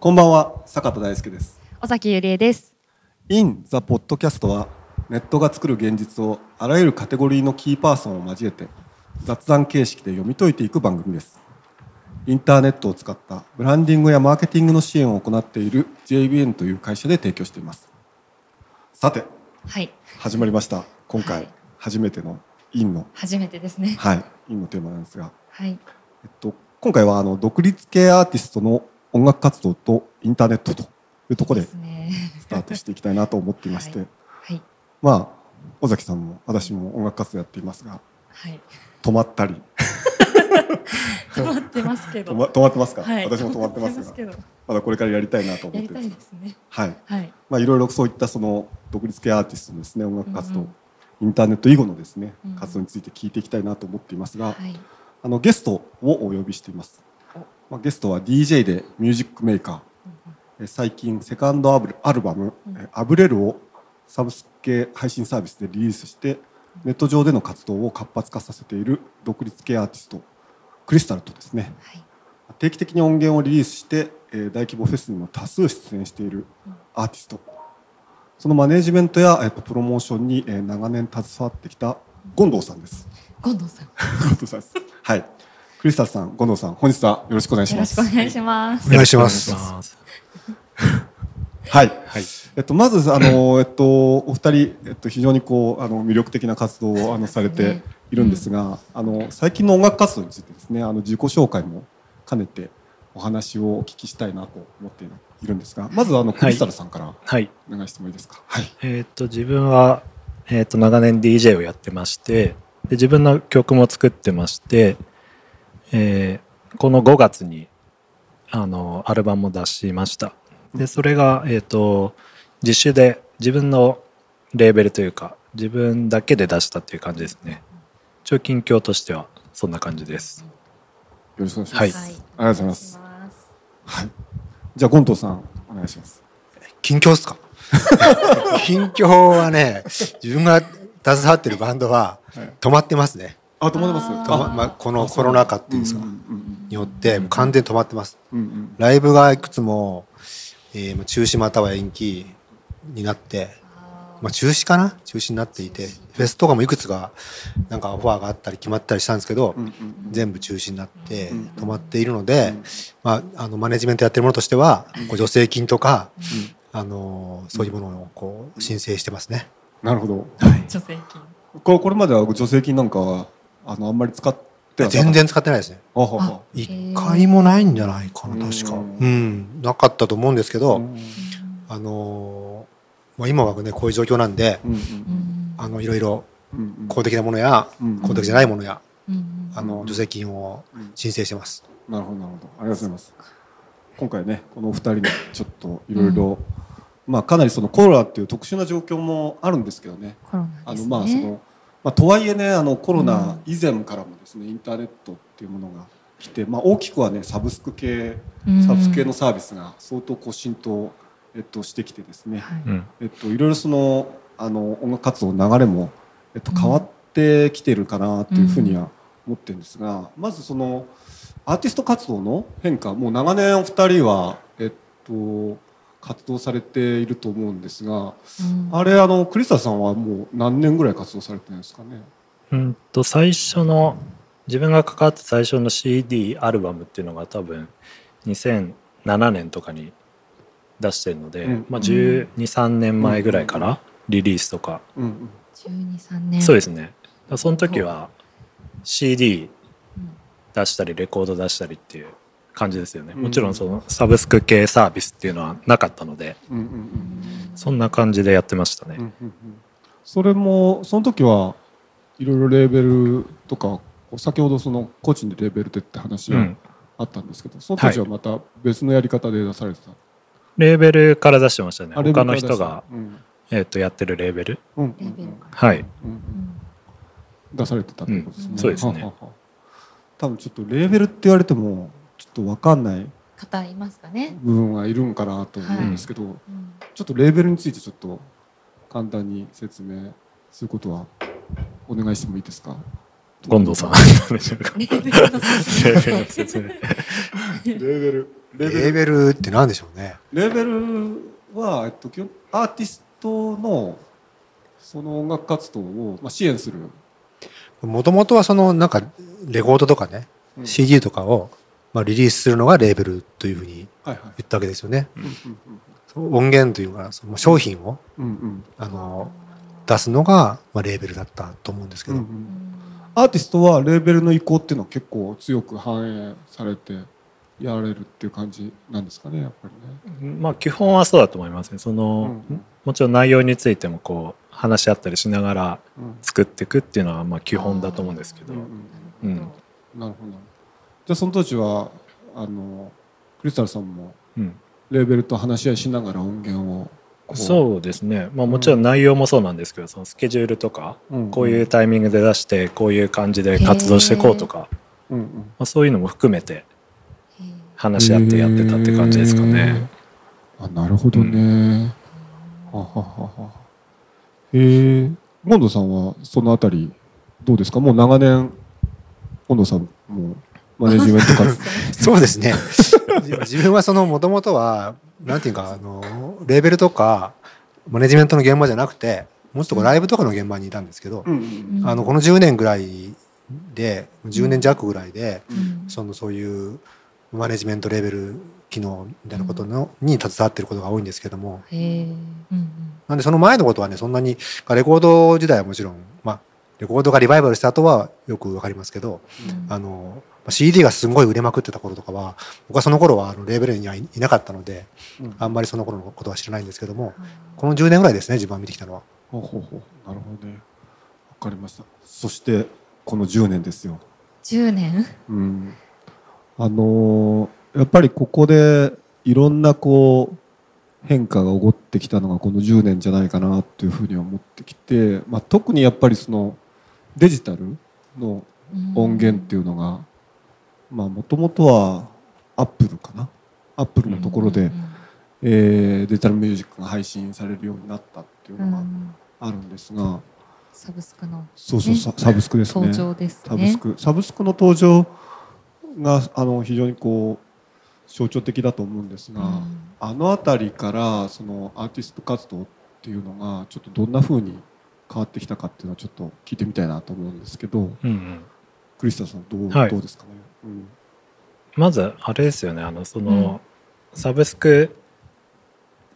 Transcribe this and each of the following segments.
こんばんは、坂田大輔です。尾崎ゆりえです。In the Podcast は、ネットが作る現実をあらゆるカテゴリーのキーパーソンを交えて、雑談形式で読み解いていく番組です。インターネットを使ったブランディングやマーケティングの支援を行っている JBN という会社で提供しています。さて、はい、始まりました。今回はい初めての In の、初めてですね。はい、In のテーマなんですが、はい、えっと、今回はあの独立系アーティストの音楽活動とインターネットというところで。スタートしていきたいなと思っていまして、ははい、まあ尾崎さんも私も音楽活動やっていますがはい。止まったり 止まってますけど。止 ま止まってますか、はい、私も止まってますがけど。まだこれからやりたいなと思ってますいですね。はいはい。まあいろいろそういったその独立系アーティストのですね音楽活動、うんうんインターネット以後のですねうん活動について聞いていきたいなと思っていますが、はい。あのゲストをお呼びしていますお、まあ、ゲストは DJ でミュージックメーカー。えー最近セカンドアブアルバムうん「えーアブレル」をサブスク系配信サービスでリリースしてネット上での活動を活発化させている独立系アーティストクリスタルとですね。はい。定期的に音源をリリースしてえー大規模フェスにも多数出演しているアーティスト。そのマネージメントやプロモーションにえー長年携わってきた権藤さんです。権藤さん。権藤さんです。はいクリスタルさん権藤さん本日はよろしくお願いしよろしますくお願いします。お願いしますお願いしますはいはい。えっと、まずあの、えっと、お二人、えっと、非常にこうあの魅力的な活動をあのされているんですが、あの最近の音楽活動についてですねあの自己紹介も兼ねてお話をお聞きしたいなと思っているんですがまずあのクリスタルさんからはい。お願いしてもいいですか？はい、えっ、と、自分は、えっ、と、長年 DJ をやってまして、で自分の曲も作ってまして、えーこの5月に、あの、アルバムを出しました。で、それが、えっ、と、自主で自分のレーベルというか、自分だけで出したっていう感じですね。一応近況としては、そんな感じです。よろしくお願いします。はいありがとうございます。はい。じゃあ権藤さんお願いします。近況っすか？近況はね自分が携わってるバンドははい止まってますね、あ止まってます？あままあ、このコロナ禍っていうんですか、によって完全に止まってます。うんうん。うんライブがいくつも、えー中止または延期になって、まあ、中止かな？中止になっていてフェスとかもいくつかなんかオファーがあったり決まったりしたんですけど、全部中止になってうん止まっているので、まあ、あのマネジメントやってるものとしてはこう助成金とか、あのそういうものをこう申請してますね。なるほど。助成金。これこれまでは助成金なんかはあのあんまり使って全然使ってないですね。一回もないんじゃないかな確か。うん。うん、なかったと思うんですけど、うん。あのまあ今はねこういう状況なんで、あのいろいろ公的なものや、うん公的じゃないものや、うんあの助成金を申請してます。なるほどなるほど。ありがとうございます。今回ねこのお二人にちょっといろいろまあかなりそのコロナっていう特殊な状況もあるんですけどね。コロナあですね。のまあそのまあとはいえねあのコロナ以前からもですねインターネットっていうものが来てまあ大きくはねサブスク系うん。サブスク系のサービスが相当こう浸透えっとしてきてですね。はい。うん。えっと、いろいろそのあの音楽活動の流れも、えっと、変わってきてるかなというふうには思ってるんですが、まずそのアーティスト活動の変化もう長年お二人は、えっと、活動されていると思うんですがうん。あれあのクリスタさんはもう何年ぐらい活動されてるんですかね？うんと最初の自分が関わった最初の CD アルバムっていうのが多分2007年とかに出してるので、うん。まあ、1 2 3年前ぐらいからリリースとか、うんうん。十二三年。そうですね。その時は CD うん。出したりレコード出したりっていう感じですよね。うん。もちろんそのサブスク系サービスっていうのはなかったのでうんうんうんそんな感じでやってましたね、うんうんうん。それもその時はいろいろレーベルとか先ほどその個人でレーベルでって話がうん。あったんですけど、その当時はまた別のやり方で出されてた、レーベルから出してましたね。他の人が、うん。えー、とやってるレーベル。うん。はいうん。うん。出されてたってことですね、うん。そうですね。ははは。多分ちょっとレーベルって言われてもと分かんない方いますかね。部分がいるんかなと思うんですけど、うん。ちょっとレーベルについてちょっと簡単に説明することはお願いしてもいいですか？権藤さん。レーベル。レーベルって何でしょうね。レーベルは、えっと、基本アーティストのその音楽活動を、まあ、支援する、もともとはそのなんかレコードとかね、うん。CD とかを、まあ、リリースするのがレーベルというふうにはいはい。言ったわけですよね。うん音源というかその商品をうんうん。あの出すのが、まあ、レーベルだったと思うんですけど、うんうんアーティストはレーベルの意向っていうのは結構強く反映されてやられるっていう感じなんですかねやっぱりね。まあ基本はそうだと思いますね。その、うんもちろん内容についてもこう話し合ったりしながらうん作っていくっていうのはまあ基本だと思うんですけど、うん。うん。なるほどなるほどじゃあその当時はあのクリスタルさんもうんレーベルと話し合いしながら音源をこそうですね、まあ、もちろん内容もそうなんですけどそのスケジュールとかうんこういうタイミングで出してこういう感じで活動していこうとか、うんうんまあ、そういうのも含めて話し合ってやってたって感じですかね。あなるほどね。はははは。へえ。モンドさんはそのあたりどうですか？もう長年モンドさんもマネジメント活 そうですね。自分はそのもともとはなんていうかあのレーベルとかマネジメントの現場じゃなくてもうちょっとこうライブとかの現場にいたんですけど、うんうんうん。あのこの10年ぐらいで10年弱ぐらいで、うん。そのそういうマネジメントレベル機能みたいなことの、に携わってることが多いんですけども。へー。うんうん。なんでその前のことはねそんなにレコード時代はもちろんまあレコードがリバイバルした後はよくわかりますけど、うん。あの CD がすごい売れまくってた頃とかは僕はその頃はあのレーベルにはいいなかったのでうんあんまりその頃のことは知らないんですけどもこの10年ぐらいですね自分は見てきたのは。ほうほうほうなるほどね。わかりました。そしてこの10年ですよ。10年？うん。あのーやっぱりここでいろんなこう変化が起こってきたのがこの10年じゃないかなというふうに思ってきて、まあ、特にやっぱりそのデジタルの音源っていうのがまあもともとはアップルかな。アップルのところで、うんえーデジタルミュージックが配信されるようになったっていううんのがあるんですが、サブスクのそうそうササブスクですね。登場ですね。サブスク。サブスクの登場があの非常にこう象徴的だと思うんですが、うん。あの辺りからそのアーティスト活動っていうのがちょっとどんな風に変わってきたかっていうのはちょっと聞いてみたいなと思うんですけど。うんうんクリスタさんどう,、はい。どうですかね、うん。まずあれですよね。あのその、サブスク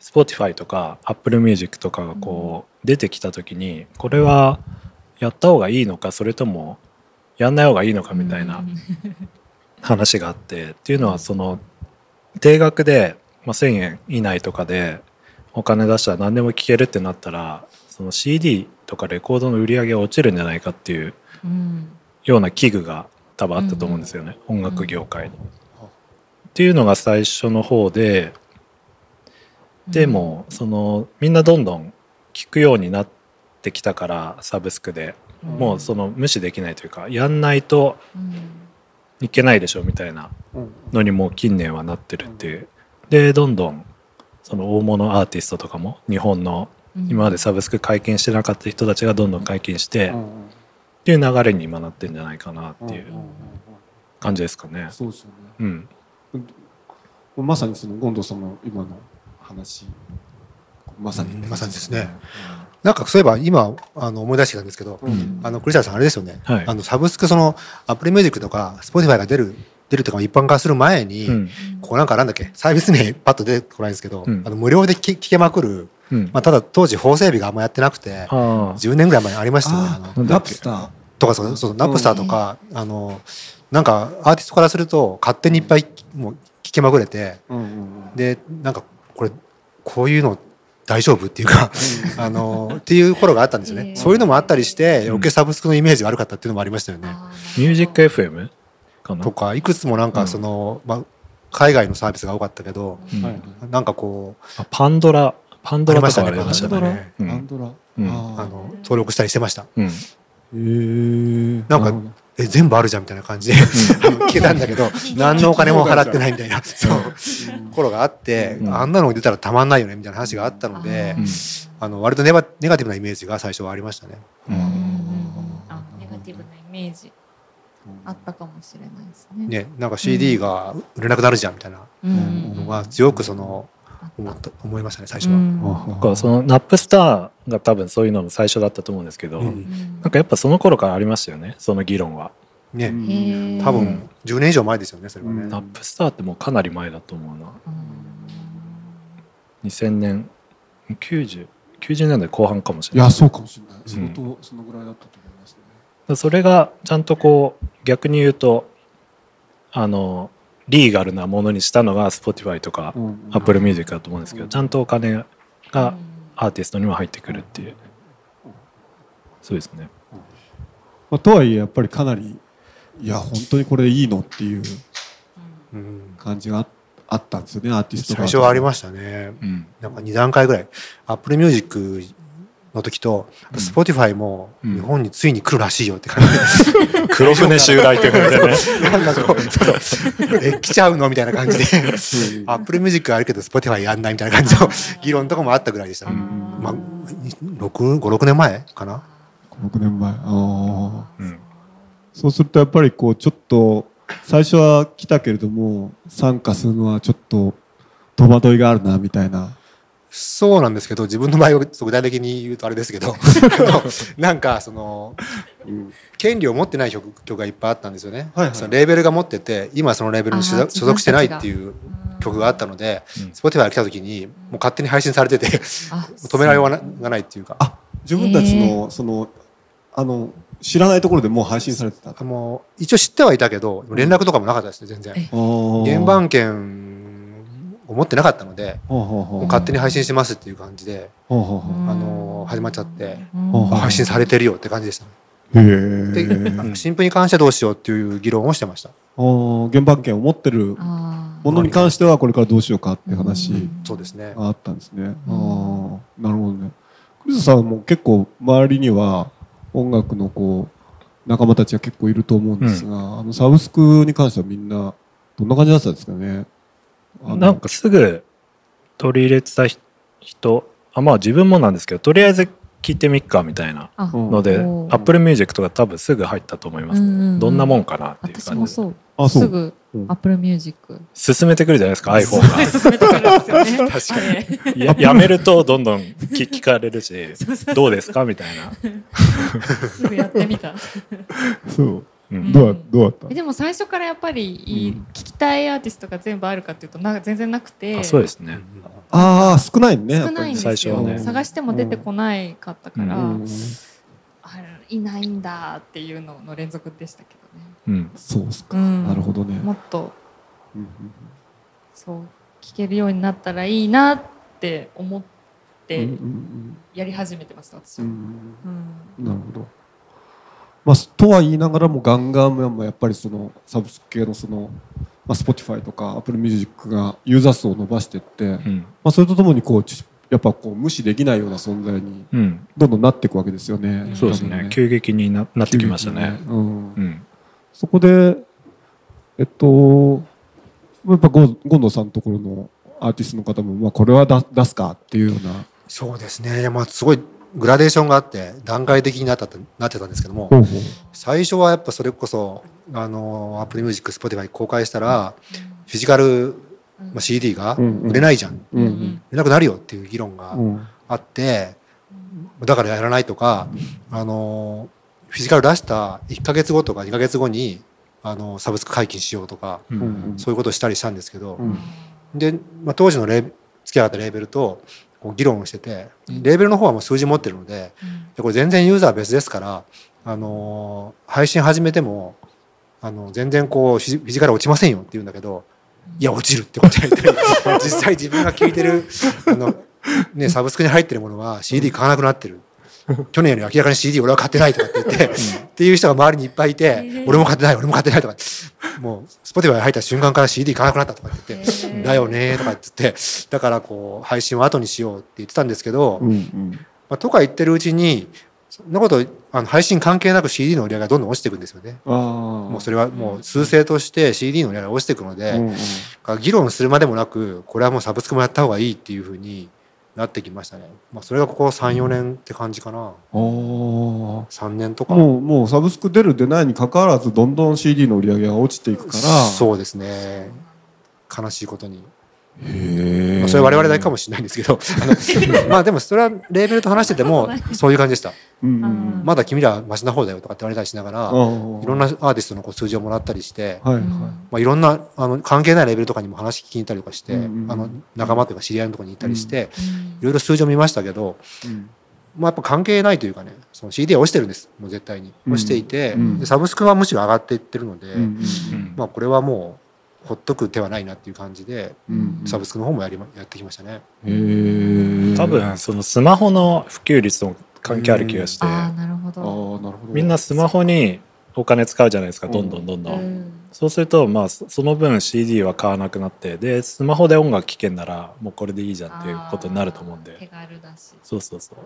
Spotify とか Apple Music とかがこう出てきた時にこれはやった方がいいのかそれともやんない方がいいのかみたいなうん。話があってっていうのはその定額で、まあ、1,000円以内とかでお金出したら何でも聴けるってなったらその CD とかレコードの売り上げが落ちるんじゃないかっていううんような器具が多分あったと思うんですよね、音楽業界に。っていうのが最初の方ででもそのみんなどんどん聴くようになってきたからサブスクで。うん。もうその無視できないというかやんないとうんいけないでしょみたいなうん。のにもう近年はなってるっていう。でどんどんその大物アーティストとかも日本のうん。今までサブスク解禁してなかった人たちがどんどん解禁してっうんていう流れに今なってんじゃないかなっていううんうんうん感じですかね。そうですよね。うん、まさにその権堂さんの今の話まさに、うんまさにですね。なんかそういえば今あの思い出してきたんですけど、うん。あの XTALさんあれですよね、はい。あのサブスクその Apple Music とか Spotify が出る出るとか一般化する前に、うん。ここなんかなんだっけ？サービス名パッと出てこないんですけど、うん。あの無料で聞聞けまくる、うん。まあ、ただ当時法整備があんまやってなくてああ。10年ぐらい前にありましたよね。あのナップスター。とかそうそうナップスターとか、あのなんかアーティストからすると勝手にいっぱいもう聞けまくれてうんうんうん。でなんかこれこういうの大丈夫っていうかあのっていう頃があったんですよね、ええ。そういうのもあったりして余計サブスクのイメージが悪かったっていうのもありましたよね。ミュージック FM とかいくつもなんかその、まあ、海外のサービスが多かったけどうん。なんかこうあパンドラパンドラとかあありましたたねね。アンうん。ドラ、うん。ああの登録したりしてました。なんかえ全部あるじゃんみたいな感じであの 聞けたんだけど何のお金も払ってないみたいな。そう。頃があって、うん。あんなの出たらたまんないよねみたいな話があったので、うん。あの割とネバネガティブなイメージが最初はありましたね。うん。うんうんあネガティブなイメージ。あったかもしれないですね。ねなんか CD が売れなくなるじゃんみたいなうん。のが強くその思った思いましたね最初は。うん。なんかそのナップスターが多分そういうのの最初だったと思うんですけど、うん。なんかやっぱその頃からありましたよねその議論は、ね、多分10年以上前ですよねそれはね。うん。ナップスターってもうかなり前だと思うな。2000年90 90年代後半かもしれない。いやそうかもしれない。相当そのぐらいだったと思いますね。それがちゃんとこう逆に言うとあのリーガルなものにしたのが Spotify とかうん Apple Music だと思うんですけどうん。ちゃんとお金がうん。アーティストにも入ってくるっていう。そうですね。まあ、とはいえやっぱりかなりいや本当にこれいいのっていううん。感じがああったんですよねアーティスト最初はありまししたね。うん。なんか2段階ぐらい。Apple Music の時とうん。Spotify もうん。日本についに来るらしいよって感じで、黒船襲来って感じでね。なんかこうそうそうえ来ちゃうのみたいな感じで。うん。Apple Music はあるけど Spotify やんないみたいな感じの議論とかもあったぐらいでした。ね。うん。まあ、56年前かな？6年前。ああうん。そうするとやっぱりこうちょっと最初は来たけれども参加するのはちょっと戸惑いがあるなみたいなそうなんですけど自分の場合は具体的に言うとあれですけど なんかその権利を持ってない曲曲がいっぱいあったんですよね、はいはい。そのレーベルが持ってて今そのレーベルに所属してないっていう曲があったので、うん。Spotify が来た時にもう勝手に配信されててあ止められようがないっていうか。あ自分たちのそのあの知らないところでもう配信されてたあの一応知ってはいたけど連絡とかもなかったですね全然。原版権を持ってなかったのでもう勝手に配信してますっていう感じで、あの始まっちゃって配信されてるよって感じでした。ねへでえ新婦に関してはどうしようっていう議論をしてました。原版権を持ってるものに関してはこれからどうしようかっていう話うん。そうですね。があったんですね。あうん。あなるほどね。クリスさんも結構周りには音楽のこう仲間たちが結構いると思うんですが、あのサブスクに関してはみんなどんな感じだったんですかね。なんか。すぐ取り入れてた人あまあ自分もなんですけどとりあえず聞いてみっかみたいなので Apple Music とか多分すぐ入ったと思います、うんうんうん。どんなもんかなっていう感じ。で私もそう。あそう。すぐうん。Apple Music 進めてくるじゃないですか iPhone が。進めてくるんですよね。確かに。にや。やめるとどんどん聞聞かれるし どうですかみたいな、すぐやってみた。そううん。どうやどうだったえでも最初からやっぱり、うん聞きたいアーティストが全部あるかっていうとなんか全然なくて。あそうですね。ああ少ないね。少ないんですよ、最初はね。探しても出てこないかったから、うん。あいないんだっていうのの連続でしたけどね、うん。そうですか。うん。なるほどね。もっとそう聞けるようになったらいいなって思ってやり始めてました私は、うん。うん。なるほど。まあ、とは言いながらもガンガンもやっぱりそのサブスク系のその、まあ、Spotify とか Apple Music がユーザー数を伸ばしていって、まうん。あ、それとともにこうちやっぱこう無視できないような存在にうん。どんどんなっていくわけですよね。そうですね。急激にななってきましたね。急激にうん。うん。そこでえっとやっぱゴゴンドさんのところのアーティストの方も、まあ、これは出出すかっていうような。そうですね。まあすごいグラデーションがあって段階的になったなってたんですけどもほうほう。最初はやっぱそれこそあの Apple Music Spotify 公開したらフィジカル、まあ、CD が売れないじゃん。うんうん。売れなくなるよっていう議論がうん。あってだからやらないとかあのフィジカル出した1か月後とか2か月後にあのサブスク解禁しようとかそういうことをしたりしたんですけど、うん。で、まあ、当時の付き合ったレーベルとこう議論をしててレーベルの方はもう数字持ってるのででこれ全然ユーザーは別ですから、あのー配信始めてもあの全然こうフィジフィジカル落ちませんよって言うんだけどいや落ちるってことやったり 実際自分が聞いてるあの、ね、サブスクに入ってるものは CD 買わなくなってる。去年より明らかに CD 俺は買ってないとかって言って、っていう人が周りにいっぱいいて、ー。俺も買ってない俺も買ってないとかもう Spotify 入った瞬間から CD 買わなくなったとかって言って、だよねとかって言ってだからこう配信は後にしようって言ってたんですけど、まあ、とか言ってるうちにそんなことあの配信関係なく CD の売り上げがどんどん落ちていくんですよね。もうそれはもう数勢として CD の売り上げが落ちていくので、うんうん。議論するまでもなくこれはもうサブスクもやった方がいいっていうふうになってきましたね。まあ、それがここ34年って感じかな。ああ3年とか。もうもうサブスク出る出ないに関わらずどんどん CD の売り上げが落ちていくからそうですね。悲しいことに、へまあ、それは我々だけかもしれないんですけどあの まあでもそれはレーベルと話してても そういう感じでした。うんうんまだ君らはマシな方だよとかって言われたりしながらいろんなアーティストのこう数字をもらったりして、はいはい。まあ、いろんなあの関係ないレベルとかにも話聞きに行ったりとかして、うんうんあの仲間というか知り合いのところに行ったりして、うんいろいろ数字を見ましたけど、うん。まあ、やっぱ関係ないというかねその CD は落ちてるんですもう絶対に。うん落ちていて、うんでサブスクはむしろ上がっていってるので、うんうん。まあ、これはもうほっとく手はないなっていう感じで、うんサブスクの方もやりまやってきましたね。多分そのスマホの普及率と関係ある気がして、ああなるほあど。ーなるほど。みんなスマホにお金使うじゃないですかどんどんどんどん、うん。そうするとまあそその分 CD は買わなくなってでスマホで音楽聴けんならもうこれでいいじゃんっていうことになると思うん手で軽だし。そうそうそう。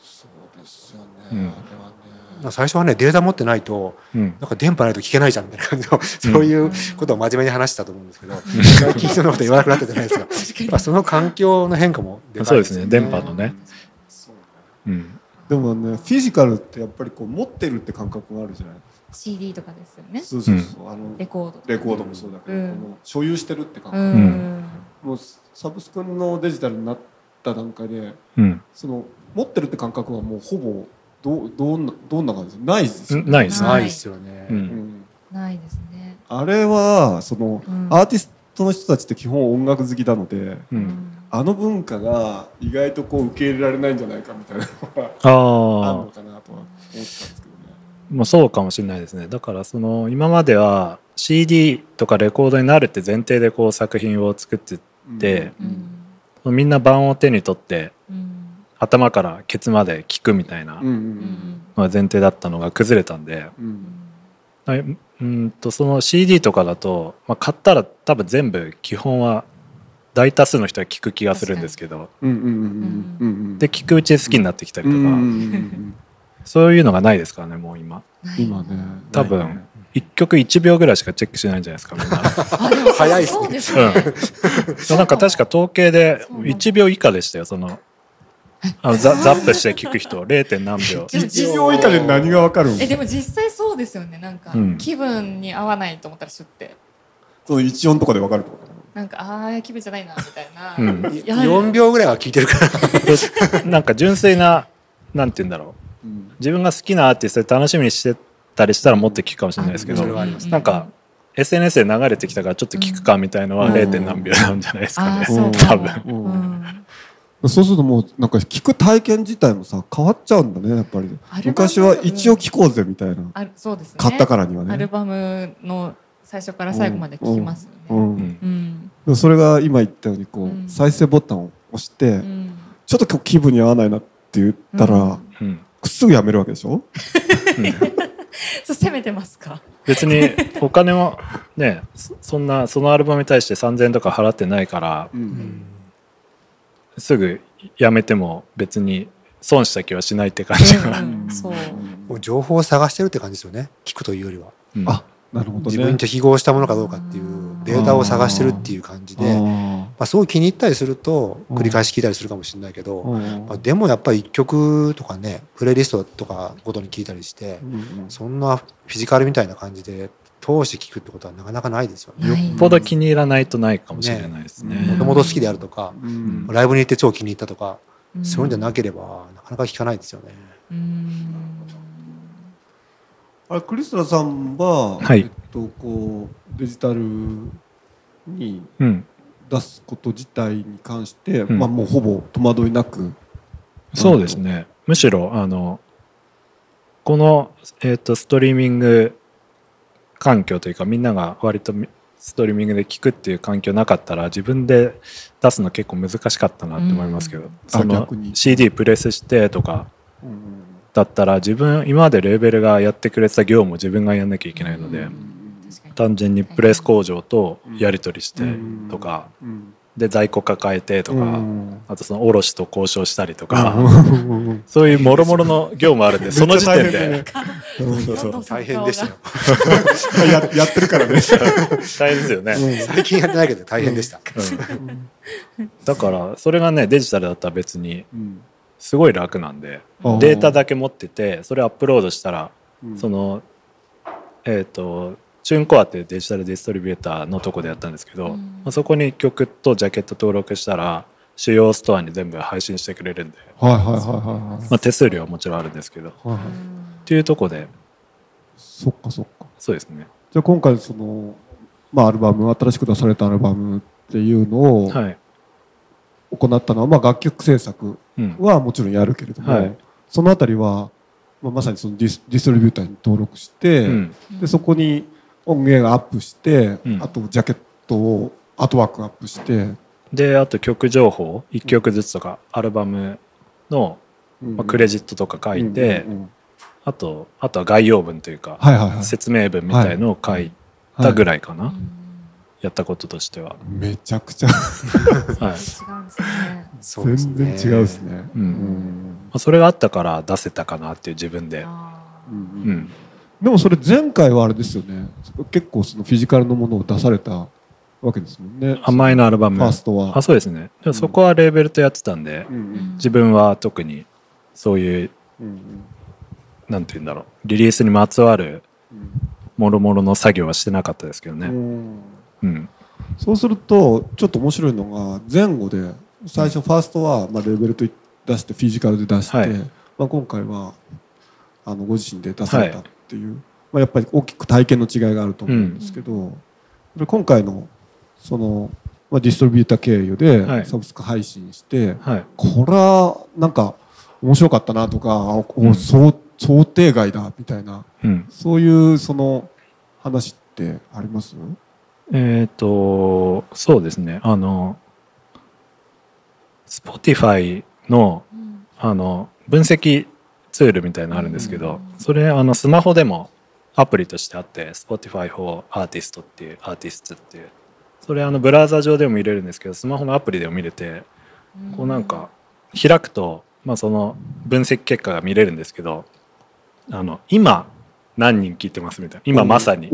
そうですよね、うん。あれはね最初はねデータ持ってないとうん。なんか電波ないと聞けないじゃんみたいな感じの、そういうことを真面目に話したと思うんですけど、最近そんなこと言わなくなったじゃないですか。やっぱその環境の変化もでかそういですね電波のね。そうんでもねフィジカルってやっぱりこう持ってるって感覚があるじゃない。CD とかですよね。そうそうそう、あのレコード。レコードもそうだけど、所有してるって感う覚、ん。もうサブスクのデジタルになった段階でうん。その持ってるって感覚はもうほぼどうどんなどんな感じ？ないですよね、ないですねないですよね。ないですね。あれはその、うんアーティストの人たちって基本音楽好きなのでううんん。あの文化が意外とこう受け入れられないんじゃないかみたいなのがああるのあかなとは思ったんですけどね。もうそうかもしれないですねだからその今までは CD とかレコードになるって前提でこう作品を作ってでうん。みんな盤を手に取ってうん。頭からケツまで聞くみたいなうんううん。ん。のが前提だったのが崩れたんで。うん。はいうんとその CD とかだと、まあ、買ったら多分全部基本は大多数の人は聞く気がするんですけど。うんうんうんうんうんで聞くうち好きになってきたりとか、うんうんうんそういうのがないですからねもう今。今ね多分ないね。1曲1秒ぐらいしかチェックしないんじゃないですかみんな。早いっすねそうですね。なんか確か統計でそうなんだ1秒以下でしたよそのあのザザップして聞く人 0. 何秒。でも実1秒以下で何がわかるん？えでも実際そうですよね。なんか、うん。気分に合わないと思ったらシュって。その一音とかでわかるってこと？なんかああ気分じゃないなみたいな、うん。いや4秒ぐらいは聞いてるから。なんか純粋ななんて言うんだろう。うん。自分が好きなアーティストで楽しみにしてたりしたらもっと聞くかもしれないですけどそれはありますなんか SNS で流れてきたからちょっと聞くかみたいのはうん。0. 何秒なんじゃないですかね。多分。うん。うんそうするともうなんか聞く体験自体もさ変わっちゃうんだねやっぱり。昔は一応聞こうぜみたいな。あるそうですね。買ったからにはアルねバムの最初から最後まで聞きますよね。ううん。ん。うん。それが今言ったようにこうん。う再生ボタンを押してうん。ちょっと今日気分に合わないなって言ったらすぐやめるわけでしょ？そう攻めてますか？別にお金もねそそんなそのアルバムに対して3000円とか払ってないからうんすぐやめても別に損した気はしないって感じが、うんそう。もう情報を探してるって感じですよね。聞くというよりは。うん。あなるほどね。自分と符合したものかどうかっていうデータを探してるっていう感じで、まあ、すごい気に入ったりすると繰り返し聞いたりするかもしれないけど、まあ、でもやっぱり1曲とかねプレイリストとかごとに聞いたりしてそん。なフィジカルみたいな感じで通して聞くってことはなかなかないですよね。よっぽど気に入らないとないかもしれないですね。ねもともと好きであるとか、うん。ライブに行って超気に入ったとか、うん。そういうんじゃなければなかなか聞かないですよね。うん。あれクリスタさんは、はい。えっと、こうデジタルにうん、出すこと自体に関して、ん。まあ、もうほぼ戸惑いなく。そうですね。むしろあのこの、えー、とストリーミング環境というかみんなが割とみストリーミングで聞くっていう環境なかったら自分で出すの結構難しかったなって思いますけど、うん。その CD プレスしてとかうんだったら自分今までレーベルがやってくれてた業務を自分がやんなきゃいけないので、単純にプレス工場とやり取りしてとか、うんで在庫抱えてとか、うん。あとその卸と交渉したりとか、うん。そういうもろもろの業務あるんでその時点で。大変でしたよ。ややってるからね、大変ですよね、最近やってないけど大変でした。うん。だからそれがねデジタルだったら別にうんすごい楽なんでデータだけ持っててそれアップロードしたらうん。そのえっ、とチューンコアっていうデジタルディストリビューターのとこでやったんですけど、うん。まあ、そこに曲とジャケット登録したら主要ストアに全部配信してくれるんで、はいはいはいはいまあ、手数料はもちろんあるんですけどっはいはいていうとこで。そっかそっか。そうですね。じゃあ今回そのまあアルバム新しく出されたアルバムっていうのをはい、行ったのは、まあ楽曲制作うん、はもちろんやるけれども、はい。そのあたりは、まあ、まさにそのディスディストリビューターに登録して、うん。でそこに音源アップして、うん。あとジャケットをアートワークアップして、であと曲情報1曲ずつとかアルバムの、まあ、クレジットとか書いて、あとあとは概要文というか、はいはいはい。説明文みたいのを書いたぐらいかな、うんやったこととしては、めちゃくちゃ。違うんですね。そうです全ね然違うですね。うん。うん。まあ、それがあったから出せたかなっていう自分で、あうん。うん、でもそれ前回はあれですよね。結構そのフィジカルのものを出されたわけですもんね。甘いのアルバム。ファーストは。あそうですね。でもそこはレーベルとやってたんで、うんうん自分は特にそういううんなんて言うんだろう。リリースにまつわるうんもろもろの作業はしてなかったですけどね、うん。うん。そうするとちょっと面白いのが前後で最初ファーストはまあレーベルと出してフィジカルで出して、はい。まあ、今回はあのご自身で出されたっていう、まあ、やっぱり大きく体験の違いがあると思うんですけど、で今回のその、まあ、ディストリビューター経由ではい。サブスク配信して、はい。これはなんか面白かったなとか、うん。想想定外だみたいなうん。そういうその話ってあります？えっ、とそうですね。あの Spotify のーうん。あの分析ツールみたいなのあるんですけど、うんそれあのスマホでもアプリとしてあって Spotify for Artist っていうアーティストっていう。それあのブラウザ上でも見れるんですけどスマホのアプリでも見れてこうなんか開くと、まあ、その分析結果が見れるんですけどあの今何人聴いてますみたいな。今まさに。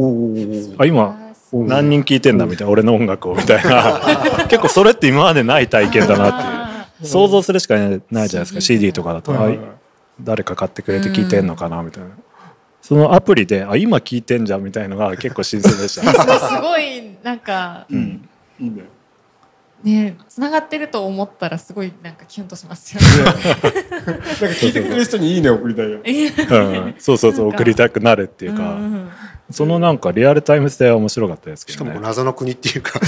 あ今何人聴いてんだみたいな。俺の音楽をみたいな。結構それって今までない体験だなっていう。想像するしかないじゃないですか。CD とかだと、はい誰か買ってくれて聴いてんのかなみたいな。そのアプリであ今聴いてんじゃんみたいのが結構新鮮でした、それすごいなんかうん。いいね。ね繋がってると思ったらすごいなんかキュンとしますよね。なんか聞いてくれる人にいいね送りたいよ。う ん、そうそうそう送りたくなるっていうか、んそのなんかリアルタイム性は面白かったですけしかもどねこう謎の国っていうか。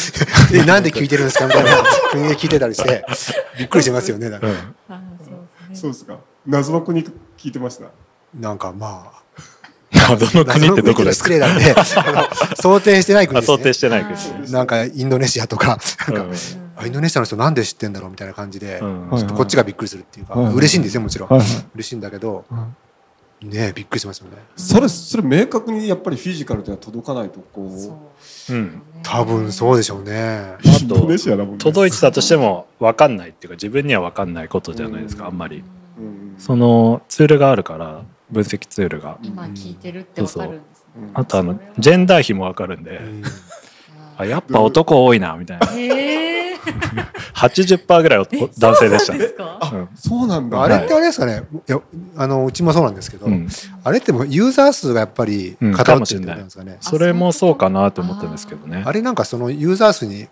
えなんで聞いてるんですかみたいな。国で聞いてたりして。びっくりしますよねだか。らうん。あそうですね。そうですか。謎の国聞いてました。なんかまあ。謎の国ってどこですか？失礼なんであの想定してない国あですね。想定してない国。はいなんかインドネシアとか。なんか、うん。あインドネシアの人なんで知ってんだろうみたいな感じで、うん。はいちょっとこっちがびっくりするっていうか、はいはい。嬉しいんですよもちろん、はいはい。嬉しいんだけどはいねえびっくりしますよね。それそれ明確にやっぱりフィジカルでは届かないとこそう。う。うん。多分そうでしょうね。あインドネシアだもんね。届いてたとしても分かんないっていうか自分には分かんないことじゃないですかあんまり。うんそのツールがあるから分析ツールが。今聞いてるってわかるんですね。うん。あとあのジェンダー比も分かるんで。うん。あやっぱ男多いなみたいな。へえ。80%ぐらい男性でした。ねそうなんですか？うん。そうなんだ。あれってあれですかね。いやあのうちもそうなんですけど、うん。あれってもうユーザー数がやっぱりうん偏ってるってことなんですかね、それもそうかなと思ったんですけどね。あれなんかそのユーザー数に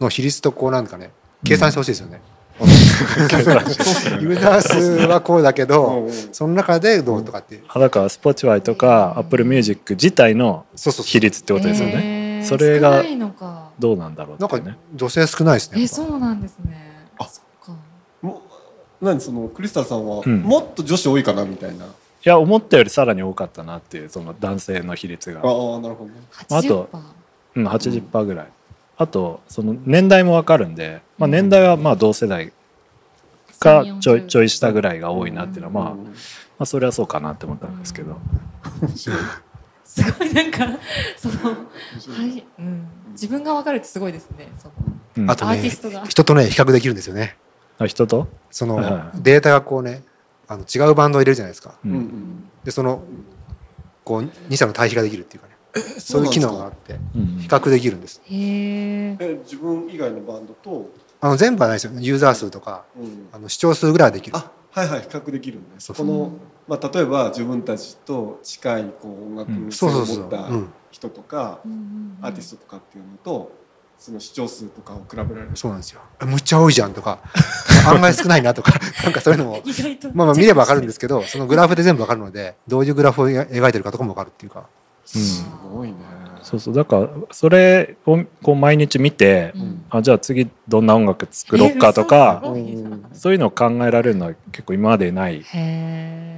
の比率とこうなんかね計算してほしいですよね、ユーザー数はこうだけど、その中でどうとかっていう、あだから Spotify とか Apple Music 自体のそうそうそう。比率ってことですよね。それが。どうなんだろうなんか女性少ないですねえそうなんですね。あ。そっか。もう何そのクリスタルさんはうん。もっと女子多いかなみたいな。いや思ったよりさらに多かったなっていうその男性の比率が。ああなるほどね。あと80%うん、80%ぐらい、あとその年代も分かるんで、まあ、年代はまあ同世代かちょいちょい下ぐらいが多いなっていうのは、まあ、まあそれはそうかなって思ったんですけど、すごい。なんか そのはい、うん、自分がわかるってすごいですね。そのうん。あとね人とね比較できるんですよね。あ人と、その、はいはいデータがこうねあの違うバンドを入れるじゃないですか。うん。でそのこう2社の対比ができるっていうかねそういう機能があってうん。比較できるんです。へえ。え自分以外のバンドと、あの全部はないですよ。ユーザー数とかうん、あの視聴数ぐらいはできる。あはいはい比較できるんでそうそう。このまあ、例えば自分たちと近いこう音楽うん。性をそうそうそう。持ったうん人とかアーティストとかっていうのとその視聴数とかを比べられる。そうなんですよ。むっちゃ多いじゃんとか 案外少ないなとか なんかそういうのもまあまあ見ればわかるんですけどそのグラフで全部わかるのでどういうグラフを描いてるかとかもわかるっていうかすごいね。そうそう。だからそれをこう毎日見て、うん。あじゃあ次どんな音楽作ろっかとかえ嘘すごいなそういうのを考えられるのは結構今までない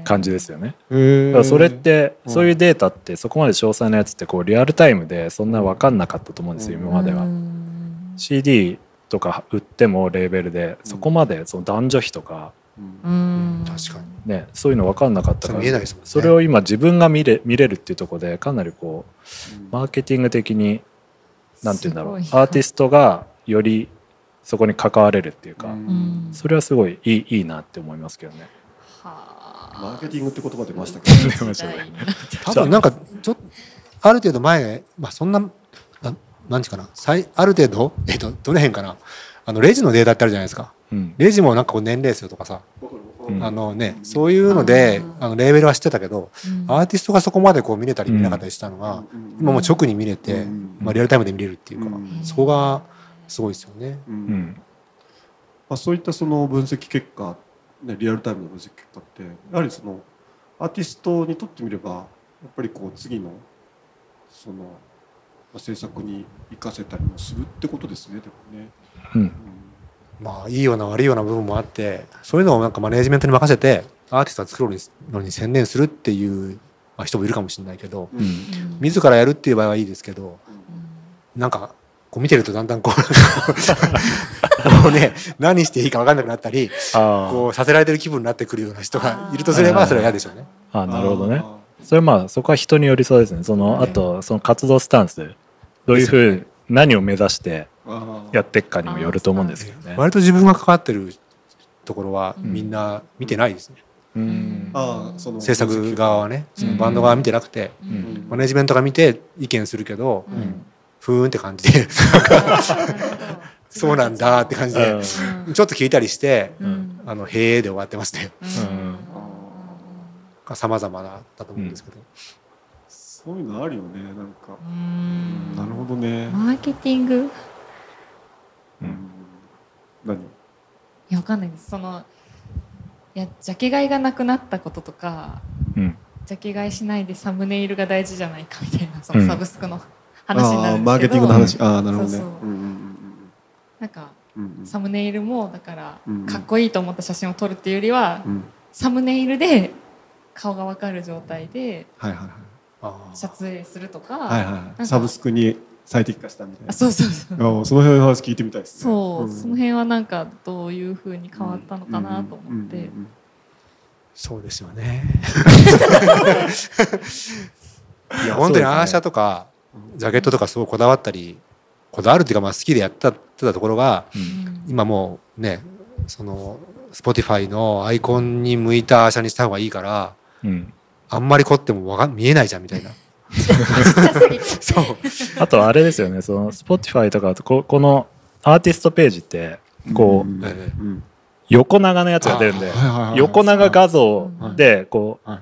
感じですよね。へだからそれってうん。そういうデータってそこまで詳細なやつってこうリアルタイムでそんな分かんなかったと思うんですよ今までは。う。ん。CD とか売ってもレーベルでそこまでその男女比とかうん。うん。確かに。ねそういうの分かんなかったからそう見えないですもんね。それを今自分が見れ見れるっていうところでかなりこうマーケティング的になんて言うんだろう。アーティストがよりそこに関われるっていうか、うん。それはすごいいいいいなって思いますけどね。はあ。マーケティングって言葉出ましたけど 出ましたね。多分なんかちょっとある程度前まあそんなななんていうかな。最ある程度えっとどの辺かな。あのレジのデータってあるじゃないですかうん。レジもなんかこう年齢数とかさ、うん。あのねそういうのであのレーベルは知ってたけどうん。アーティストがそこまでこう見れたり見れなかったりしたのが、うん。今もう直に見れて、うん。まあ、リアルタイムで見れるっていうか、うん。そこがすごいですよね。ううん。んまあ、そういったその分析結果、ね、リアルタイムの分析結果ってやはりそのアーティストにとってみればやっぱりこう次のその、まあ、制作に生かせたりもするってことですねでもね。うんうんまあいいような悪いような部分もあってそういうのをなんかマネージメントに任せてアーティストが作るのに専念するっていうまあ人もいるかもしれないけどううん。ん自らやるっていう場合はいいですけどなんかこう見てるとだんだんこう こうね何していいか分かんなくなったりあこうさせられてる気分になってくるような人がいるとすればそれは嫌でしょうね。ああなるほどね。あそれまあそこは人によりそうですね。そのあとその活動スタンス。どういうふう何を目指してやっていくかにもよると思うんですけどね。割と自分が関わってるところはうんみんな見てないですね。うんあーその制作側はね、そのうんバンド側は見てなくて、うんうんマネジメントが見て意見するけど、うんふーんって感じでそうなんだって感じで、うんちょっと聞いたりして、うんあのへーで終わってますねうんさまざまだったと思うんですけど、そういうのあるよねなんかう、んなるほどね。マーケティングうん何？いやわかんない。ですそのいやジャケ買いがなくなったこととかうん。ジャケ買いしないでサムネイルが大事じゃないかみたいなそのうん。サブスクの話になるんですけど、マーケティングの話。ああなるほどね。なんかうんうん。サムネイルもだからうんかっこいいと思った写真を撮るっていうよりはうん。サムネイルで顔がわかる状態ではいはいはい。撮影するとか、はいはいはい。サブスクに最適化したみたいな。あそうそうそう。その辺の話聞いてみたいですね。そう、ん。その辺はなんかどういうふうに変わったのかなと思って、そうですよね。いや本当にアーシャとかジャケットとかすごいこだわったりこだわるっていうかまあ好きでやってたところがうん。今もうねその Spotify のアイコンに向いたアーシャにした方がいいからうん。あんまり凝ってもわかん見えないじゃんみたいなそう。あとあれですよね。その Spotify とかここのアーティストページってこう、うん横長のやつが出るんであはいはいはい。横長画像でこう、はい。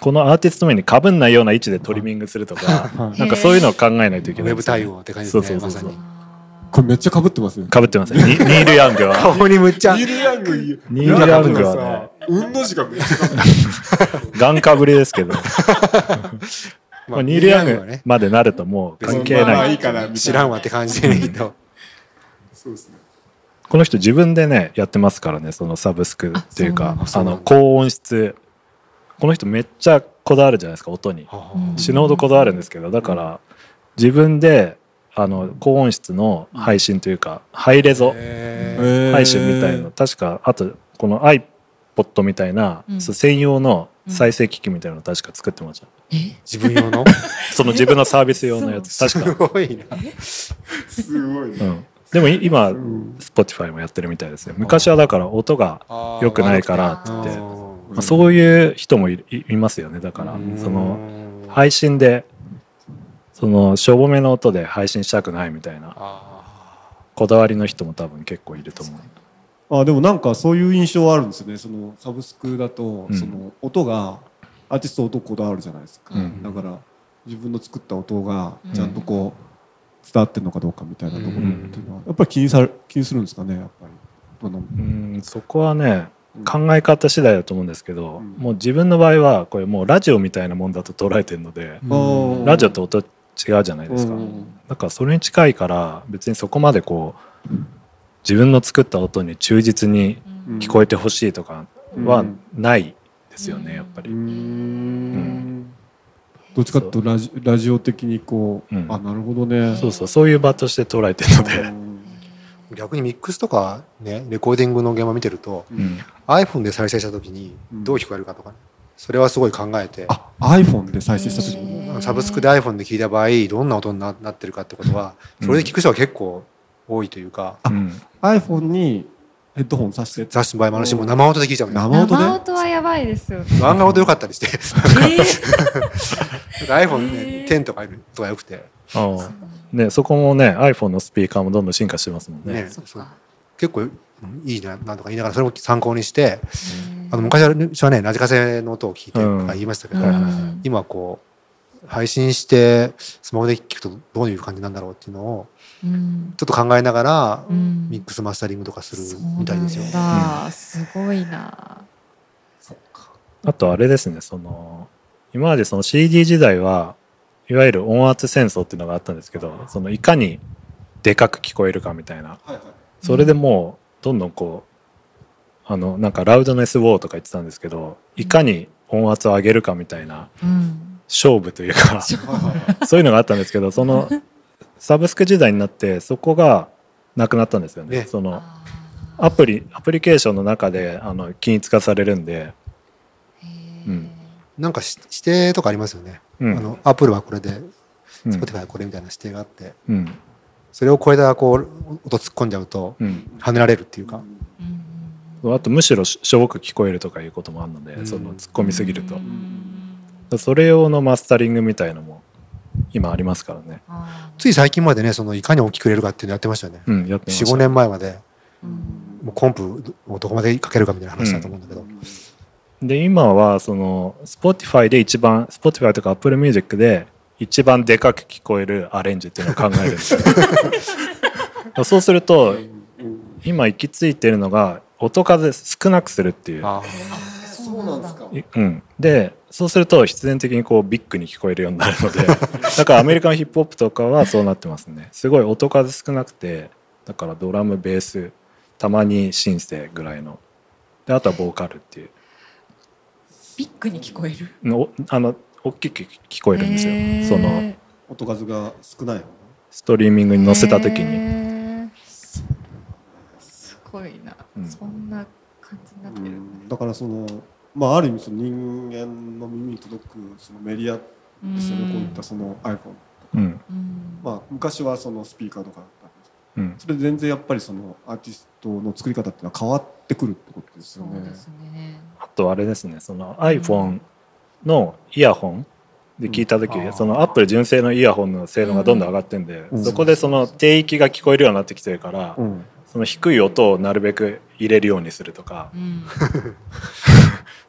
このアーティスト名にかぶんないような位置でトリミングするとか、はい。なんかそういうのを考えないといけウェブないですよね、対応って感じですね。そうそうそうそう。まさに。これめっちゃ被ってますね。かぶってますね。ニニール・ヤングは。顔にむっちゃ。ニール・ヤングニール・ヤングはね。うんの字がめっちゃ被ってるガンかぶりですけど、ままあ、ニール・ヤングまでなるともう関係ない。知らんわって感じでねきっと。そうですねこの人自分でねやってますからねそのサブスクっていうかあの？高音質。この人めっちゃこだわるじゃないですか音に。うん死ぬほどこだわるんですけどだから自分であの高音質の配信というかハイレゾ。配信みたいな。確かあとこの iPod みたいな、専用の再生機器みたいなの確か作ってました、自分用の？その自分のサービス用のやつ。す確か、ごいな。すごい。ねうん、でもい今うん Spotify もやってるみたいですね昔はだから音が良くないからって、あまあ、そういう人もいいいますよね。だからその配信でそのしょぼめの音で配信したくないみたいな。あこだわりの人も多分結構いると思うあでもなんかそういう印象はあるんですよね。そのサブスクだと、うん。その音がアーティスト音こだわるじゃないですか、うん。だから自分の作った音がちゃんとこう伝わってるのかどうかみたいなところっていうのはやっぱり気にされ気にするんですかねやっぱり。うんそこはねうん。考え方次第だと思うんですけど、うん。もう自分の場合はこれもうラジオみたいなもんだと捉えてるので、うん。ラジオって音違うじゃないですか、うん。だからそれに近いから別にそこまでこう自分の作った音に忠実にうん。聞こえてほしいとかはないですよねやっぱり。うー。ん。どっちかっていうとラジラジオ的にこう、うん。あなるほどね。そうそうそういう場として捉えてるので、うん。逆にミックスとかねレコーディングの現場見てるとうん、iPhone で再生した時にどう聞こえるかとか、ね、それはすごい考えて。あ iPhone で再生した時へにーサブスクで iPhone で聞いた場合どんな音にななってるかってことはそれで聞く人は結構多いというか、うん、iPhone にヘッドホンさせて。もあるしもう生音で聞いちゃう生音で？生音はやばいですよ。ね漫画音良かったりして。iPhone ねへー10とかいるとかよくて、ねそこもね iPhone のスピーカーもどんどん進化してますもんね。ねそうそっか結構うんいいななんとか言いながらそれも参考にしてうん。あの昔はねラジカセの音を聞いてとか言いましたけど、うん。今はこう配信してスマホで聞くとどういう感じなんだろうっていうのをうんちょっと考えながらうん。ミックスマスタリングとかするみたいですよ。すごいな。あとあれですねその今までその CD 時代はいわゆる音圧戦争っていうのがあったんですけどそのいかにでかく聞こえるかみたいな。はいはい。それでもうどんどんこうあのなんかラウドネスウォーとか言ってたんですけどいかに音圧を上げるかみたいなうん。勝負というか そういうのがあったんですけどそのサブスク時代になってそこがなくなったんですよね。ね。そのあアプリアプリケーションの中であの均一化されるんで、うん。なんかし指定とかありますよね。うん。あのアップルはこれで、うん。Spotify はこれみたいな指定があって、うん。それを超えたこう音突っ込んじゃうとうん、跳ねられるっていうか。うんあとむしろししょぼく聞こえるとかいうこともあるので、うん。その突っ込みすぎると。う、ん。それ用のマスタリングみたいのも今ありますからね、つい最近までねそのいかに大きく売れるかっていうのやってましたよね。うん、やってました。45年前までうん。もうコンプをどこまでかけるかみたいな話だと思うんだけど、で今はその Spotify で一番 Spotify とか Apple Music で一番でかく聞こえるアレンジっていうのを考えるんですよ。そうすると今行き着いてるのが音数少なくするっていう、あそうなんですか。いうん、でそうすると必然的にこうビッグに聞こえるようになるので だからアメリカンヒップホップとかはそうなってますね。すごい音数少なくてだからドラムベースたまにシンセぐらいの。であとはボーカルっていう。ビッグに聞こえる？のあの大きく聞こえるんですよ。へー。その音数が少ない方ストリーミングに載せた時に。へー。すごいな、うん。そんな感じになってる、うん。だからそのまあある意味その人間の耳に届くそのメディアですよね。こういったその iPhone うん。うん。まあ昔はそのスピーカーとかだったんですうん。それで全然やっぱりそのアーティストの作り方っていうのは変わってくるってことですよね。ね。あとあれですね。その iPhone のイヤホンで聞いた時、うん。そのアップル純正のイヤホンの性能がどんどん上がってんで、うん。そこでその低域が聞こえるようになってきてるから、うん。その低い音をなるべく入れるようにするとか。うん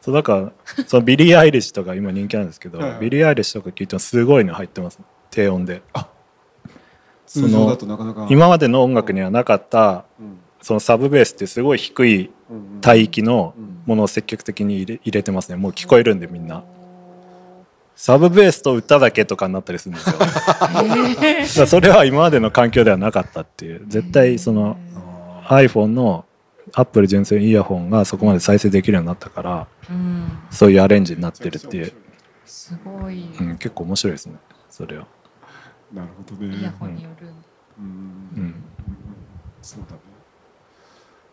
そうだからそのビリー・アイリッシュとか今人気なんですけど、はいはい。ビリー・アイリッシュとか聞いてもすごいの入ってます。低音で。その通常だとなかなか。今までの音楽にはなかったうん。そのサブベースってすごい低いうん帯域のうん。ものを積極的に入れ入れてますね。もう聞こえるんでみんな。サブベースと歌だけとかになったりするんですよ。それは今までの環境ではなかったっていう。絶対その iPhone のアップル純正イヤホンがそこまで再生できるようになったからうんそういうアレンジになってるっていう、すごい、うん、結構面白いですね。それは、なるほどね。イヤホンによる。うん。うん、そうだね。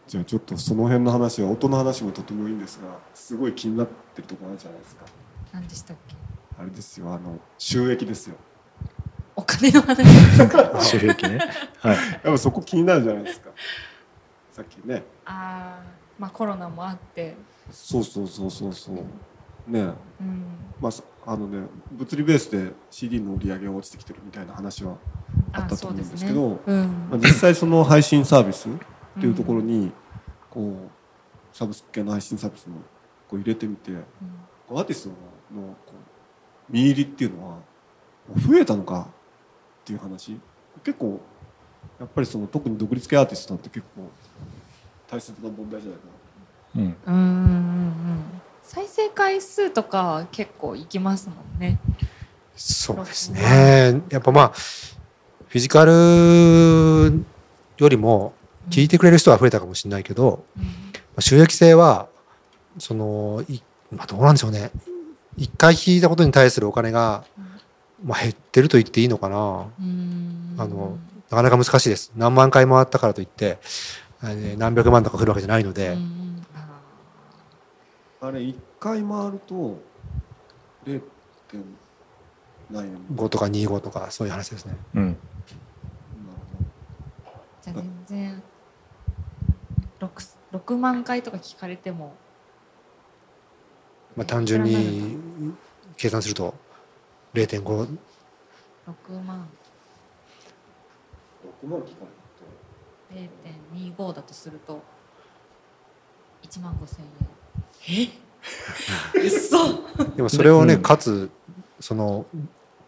じゃあちょっとその辺の話は音の話もとてもいいんですがすごい気になってるところあるじゃないですか。何でしたっけ？あれですよ。あの収益ですよ。お金の話。ですか収益ね。はい。やっぱそこ気になるじゃないですかさっきね。ああまあコロナもあって。そうそうそうそうそう。ね。うん。まあそあのね物理ベースで CD の売り上げが落ちてきてるみたいな話はあったと思うんですけどうん。まあ、実際その配信サービスっていうところにこうサブスク系の配信サービスにこう入れてみてアーティストのこう見入りっていうのは増えたのかっていう話。結構やっぱりその特に独立系アーティストなんて結構大切な問題じゃないかうんうんうんうん再生回数とか結構いきますもんねそうですね。やっぱまあ、フィジカルよりも聞いてくれる人は増えたかもしれないけど、うんまあ収益性は、その、いまあ、どうなんでしょうね。一回聞いたことに対するお金が、まあ、減ってると言っていいのかな。うんあのなかなか難しいです。何万回回ったからといって、えー何百万とか来るわけじゃないので、あれ1回回ると 0. 点何円。5とか25とかそういう話ですね。うん。ーじゃあ全然 6, 6万回とか聞かれても。まあ、単純に計算すると0.5 6万。6万聞か0.25だとすると1万5千円。え？嘘。でもそれをね、うん。かつその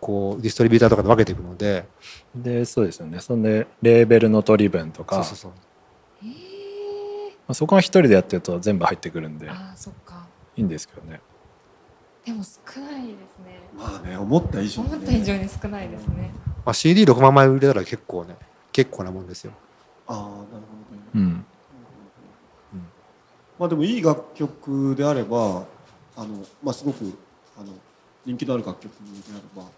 こうディストリビューターとかで分けていくので。でそうですよね。そんでレーベルの取り分とか。そうそうそう。えー、まあ、そこは一人でやってると全部入ってくるんで。あーそっか。いいんですけどね。でも少ないですね。まあね思った以上に、ね、思った以上に少ないですね。まあ、CD6 万枚売れたら結構ね結構なもんですよああなるほどね、うん。まあでもいい楽曲であればあの、まあ、すごくあの人気のある楽曲であれば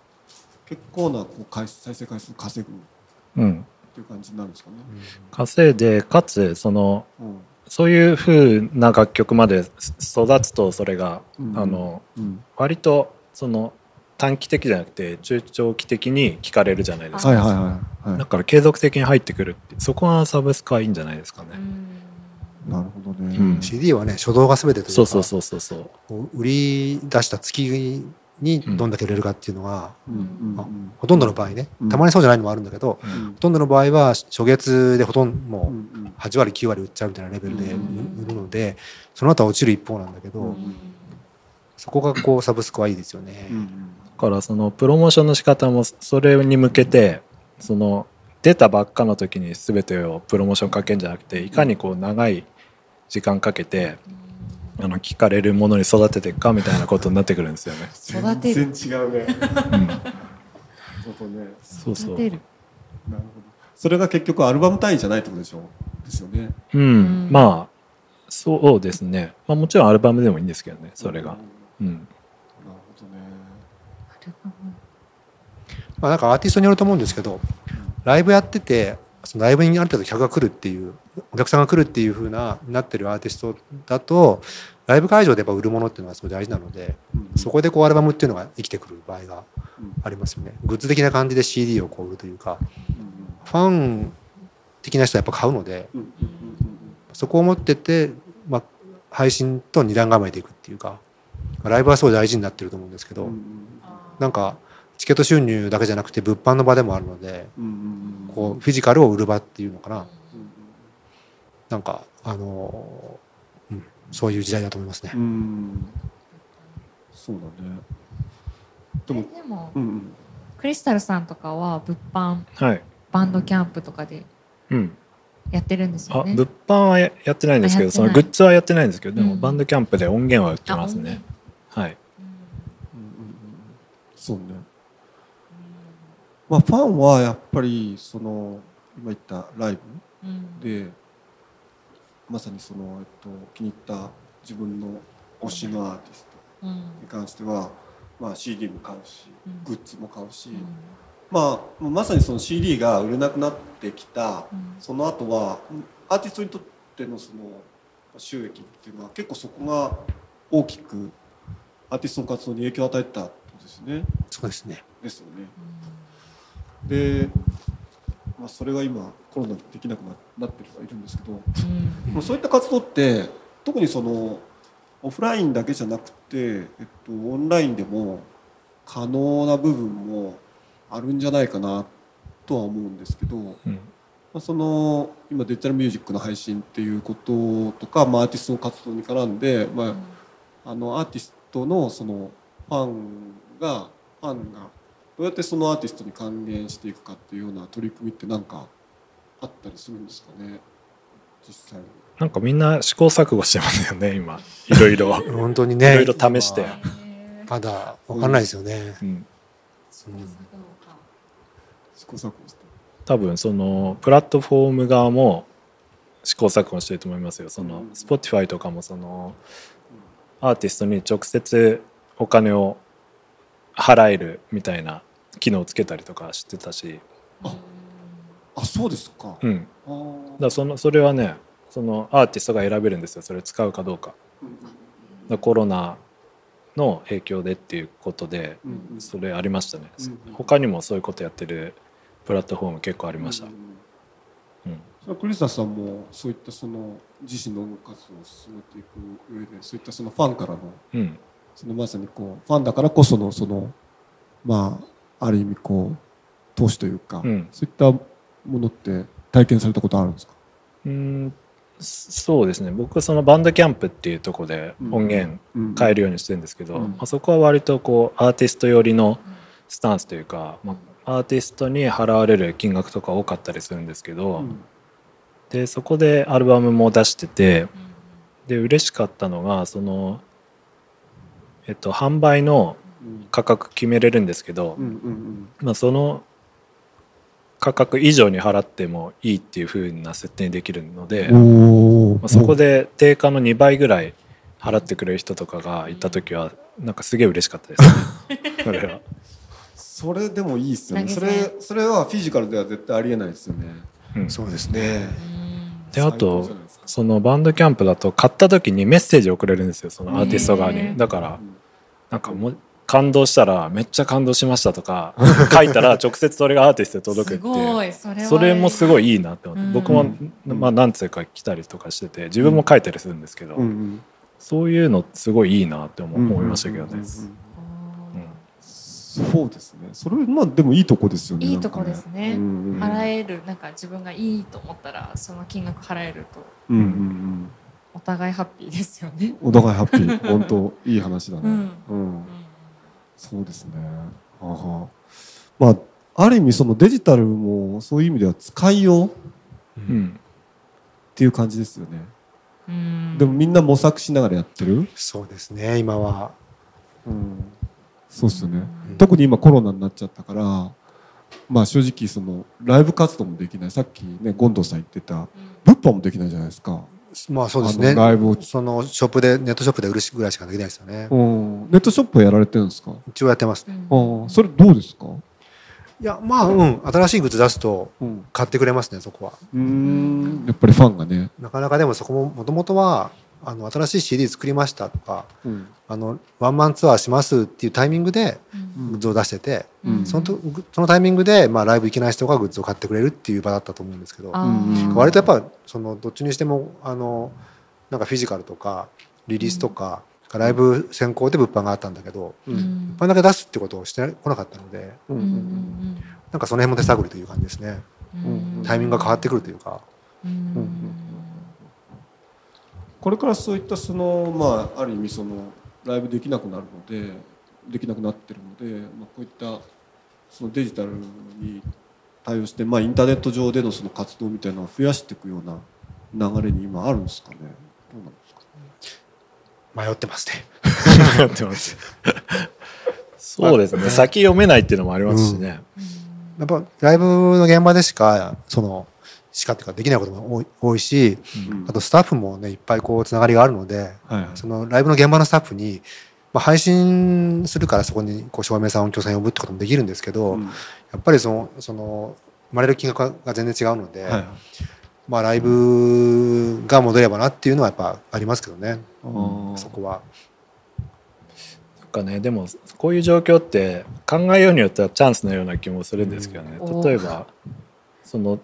結構なこう回再生回数稼ぐっうん。ていう感じになるんですかね。稼いでかつそのうん。そういう風な楽曲まで育つとそれが、うん。あのうん。割とその短期的じゃなくて中長期的に聞かれるじゃないですか。はいはいはい、はいだから継続的に入ってくるってそこがサブスクはいいんじゃないですかね、うん。なるほどね。うん。CD はね初動が全てというかそうそうそうそうそう。売り出した月にどんだけ売れるかっていうのが、うんうんほとんどの場合ねうん。たまにそうじゃないのもあるんだけど、うん。ほとんどの場合は初月でほとんどうんもう8割9割売っちゃうみたいなレベルでうん売るのでその後は落ちる一方なんだけど、うんそこがこうサブスクはいいですよね。うん。だからそのプロモーションの仕方もそれに向けてその出たばっかの時に全てをプロモーションかけるんじゃなくていかにこう長い時間かけてあの聞かれるものに育てていくかみたいなことになってくるんですよね。育てる全然違うね。うん、そうそうね。そうそう育てるなるほど。それが結局アルバム単位じゃないってことでしょですよね。うん、うんまあそうですね、まあ、もちろんアルバムでもいいんですけどねそれが、うん。うん、なるほどね。まあ、なんかアーティストによると思うんですけどライブやっててそのライブにある程度客が来るっていうお客さんが来るっていう風ななってるアーティストだとライブ会場でやっぱ売るものっていうのがすごい大事なのでうん。そこでこうアルバムっていうのが生きてくる場合がうん。ありますよね。グッズ的な感じで CD をこう売るというかうん。ファン的な人はやっぱ買うのでそこを持ってって、まあ、配信と二段構えていくっていうかライブはすごい大事になってると思うんですけど、うなんかチケット収入だけじゃなくて物販の場でもあるのでこうフィジカルを売る場っていうのかな。うんなんかあのーうん、そういう時代だと思いますね。う。ん。そうだね。でも、でもうんうん。クリスタルさんとかは物販はい、バンドキャンプとかでうん、やってるんですよね。あ物販はややってないんですけどそのグッズはやってないんですけどでもうん。バンドキャンプで音源は売ってますね、はい。うんうん。そうね。まあファンはやっぱりその今言ったライブうんでまさにその、えっと、気に入った自分の推しのアーティスうんトに関しては、まあ、CD も買うしうんグッズも買うし、うんまあまさにその CD が売れなくなってきたうんその後はアーティストにとってのその収益っていうのは結構そこが大きくアーティストの活動に影響を与えたですね。そうですね。ですよね。で、まあ、それが今コロナでできなくななってる人はいるんですけど、うん。まあそういった活動って特にそのオフラインだけじゃなくて、えっと、オンラインでも可能な部分もあるんじゃないかなとは思うんですけど、まうん。あ、あその今デジタルミュージックの配信っていうこととか、まあ、アーティストの活動に絡んで、まあ、あのアーティストのそのファンがファンがどうやってそのアーティストに還元していくかっていうような取り組みって何かあったりするんですかね？実際に。なんかみんな試行錯誤してますよね今。いろいろ、本当にね。いろいろ試して。今まだわかんないですよね、うん、試行錯誤して多分そのプラットフォーム側も試行錯誤してると思いますよ。その Spotify とかもそのアーティストに直接お金を払えるみたいな機能をつけたりとかしてたし、あそうですか。うん、だそのそれはねそのアーティストが選べるんですよ。それを使うかどうか。だコロナの影響でっていうことでそれありましたね。うん他にもそういうことやってるプラットフォーム結構ありました。うんクリスタさんもそういったその自身の音楽活動を進めていく上でそういったそのファンからのうん。そのまさにこうファンだからこそのそのまあある意味こう投資というか、うん。そういったものって体験されたことあるんですか？うんそうですね。僕はそのバンドキャンプっていうところで音源変えるようにしてるんですけど、うん。まあ、そこは割とこうアーティスト寄りのスタンスというか、まあ、アーティストに払われる金額とか多かったりするんですけど、うん。でそこでアルバムも出しててで嬉しかったのがその、えっと、販売のうん価格決めれるんですけど、うんうんまあ、その価格以上に払ってもいいっていう風な設定にできるので、まあ、そこで定価の2倍ぐらい払ってくれる人とかがいた時はなんかすげえ嬉しかったです。ねそれは。それでもいいですよね。それそれはフィジカルでは絶対ありえないですよね。うん。そうですね。であとそのバンドキャンプだと買った時にメッセージ送れるんですよそのアーティスト側に。だからうん。なんかもう感動したらめっちゃ感動しましたとか 書いたら直接それがアーティストに届くってすごいそれはそれもすごいいいなって思って、うん僕も、うんまあ、何通か来たりとかしてて自分も書いたりするんですけど、そういうのすごいいいなって思,、いましたけどね。そうですね。それまあでもいいとこですよね。いいとこですね払えるなんか自分がいいと思ったらその金額払えるとうんうんうん。お互いハッピーですよね。お互いハッピー。本当いい話だね。うんうん。そうですね。はあはあまあある意味そのデジタルもそういう意味では使いようっうんていう感じですよね。うんでもみんな模索しながらやってる。そうですね今はうん。そうですよね。うん特に今コロナになっちゃったから、まあ正直そのライブ活動もできない。さっきねゴンドウさん言ってた物販もできないじゃないですか。まあそうですあねのライブを。そのショップでネットショップで売るしぐらいしかできないですよねうん。ネットショップはやられてるんですか？一応やってますうんそれどうですか？いやまあうん新しいグッズ出すとうん。買ってくれますねそこはうーん。やっぱりファンがね。なかなかでもそこももともとはあの新しい CD 作りましたとかうん。あのワンマンツアーしますっていうタイミングでうん。グッズを出してて、うん。そのとそのタイミングで、まあ、ライブ行けない人がグッズを買ってくれるっていう場だったと思うんですけど割とやっぱそのどっちにしてもあのなんかフィジカルとかリリースとか、ライブ先行で物販があったんだけどう。うんん物販だけ出すってことをしてこなかったのでううん。ん。なんかその辺も手探りという感じですね。うん。タイミングが変わってくるというか。うんこれからそういったそのまあある意味そのライブできなくなるのでできなくなってるので、まあこういったそのデジタルに対応してまあインターネット上でのその活動みたいなのを増やしていくような流れに今あるんですかね。どうなんですか。迷ってますね。やってます そうですね先読めないっていうのもありますしね、やっぱライブの現場でしかそのしかってかできないことも多い多いしうん。あとスタッフもねいっぱいこうつながりがあるのではいはい。そのライブの現場のスタッフに、まあ、配信するからそこにこう照明さん音響さん呼ぶってこともできるんですけど、うん。やっぱりそのその生まれる金額が全然違うので、はいはい。まあ、ライブが戻ればなっていうのはやっぱありますけどね、あーそこは。かね。でもこういう状況って考えようによってはチャンスのような気もするんですけどね、うん。例えばその、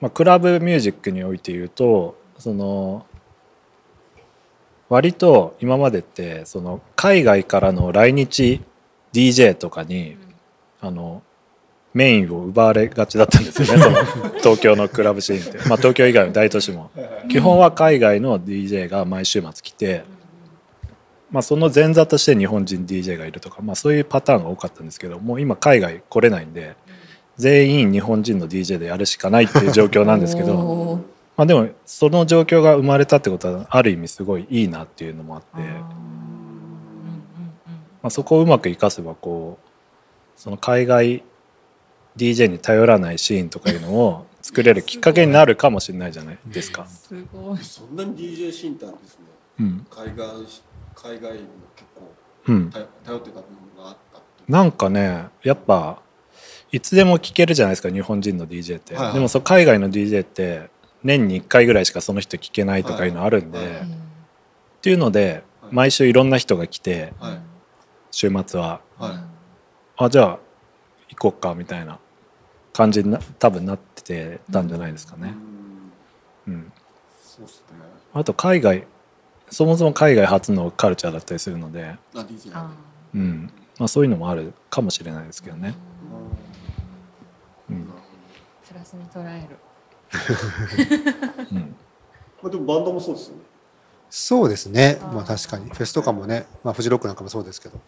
まあ、クラブミュージックにおいて言うとその割と今までってその海外からの来日 DJ とかにあのメインを奪われがちだったんですよね。その東京のクラブシーンって、まあ、東京以外の大都市も。基本は海外の DJ が毎週末来て、まあ、その前座として日本人 DJ がいるとか、まあ、そういうパターンが多かったんですけどもう今海外来れないんで全員日本人の DJ でやるしかないっていう状況なんですけど。まあでもその状況が生まれたってことはある意味すごいいいなっていうのもあってあー。うんうんうんまあ、そこをうまく活かせばこうその海外 DJ に頼らないシーンとかいうのを作れるきっかけになるかもしれないじゃないですか。すごい。そんなに DJ シーンってあるんですねうん。海外海外にも結構うん、頼頼ってた部分があったなんかねやっぱいつでも聴けるじゃないですか日本人の DJ って、はいはい。でもそう海外の DJ って年に1回ぐらいしかその人聴けないとかいうのあるんで、はいはい。うんっていうのではい。毎週いろんな人が来てはい。週末は。はい。あじゃあ行こっかみたいな感じにな多分なってたんじゃないですかね。うん。うん、そうっすね。あと海外そもそも海外初のカルチャーだったりするので、うん。まあ、そういうのもあるかもしれないですけどね。うんプラスに捉える。うん。まあでもバンドもそうですよね。そうですね。まあ確かに。フェスとかもね、まあ、フジロックなんかもそうですけど。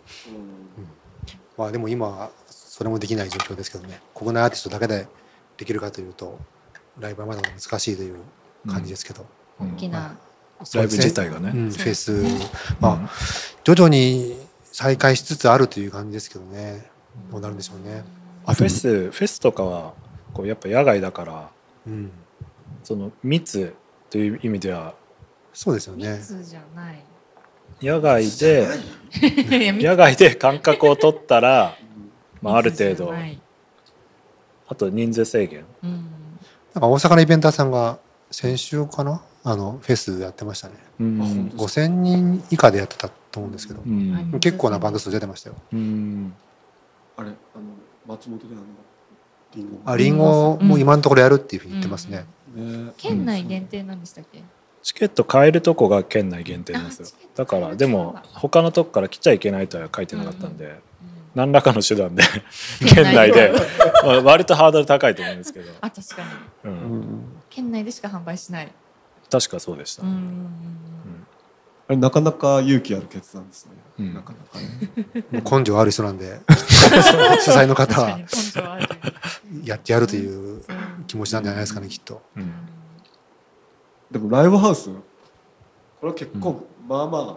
まあでも今はそれもできない状況ですけどね。国内アーティストだけでできるかというとライブはまだ難しいという感じですけど、うん。大きなライブ自体がね。うん、フェス、まあ徐々に再開しつつあるという感じですけどね。どうなるんでしょうね。あフェスフェスとかはこうやっぱ野外だからうん、その密という意味ではそうですよね。密じゃない。野外で 野外で間隔を取ったら、まあ、ある程度。あと人数制限。うん。なんか大阪のイベンターさんが先週かな？あのフェスやってましたね。うん。あ本当5000人以下でやってたと思うんですけど。う、ん。結構なバンド数出てましたよ。うん。あれあの松本であの。リンゴあリンゴも今のところやるっていうふうに言ってますね。ね県内限定なんでしたっけ？チケット買えるとこが県内限定なんですよ。だからでも他のとこから来ちゃいけないとは書いてなかったんで、うん何らかの手段で県県内内で。まあ割とハードル高いと思うんですけど、あ確かにうん県内でしか販売しない。確かそうでした、うん。うんあれなかなか勇気ある決断ですね、うん。なかなかね。根性ある人なんで。主催の方は。やってやるという気持ちなんじゃないですかねきっと。うん。でもライブハウスこれは結構、まあまあ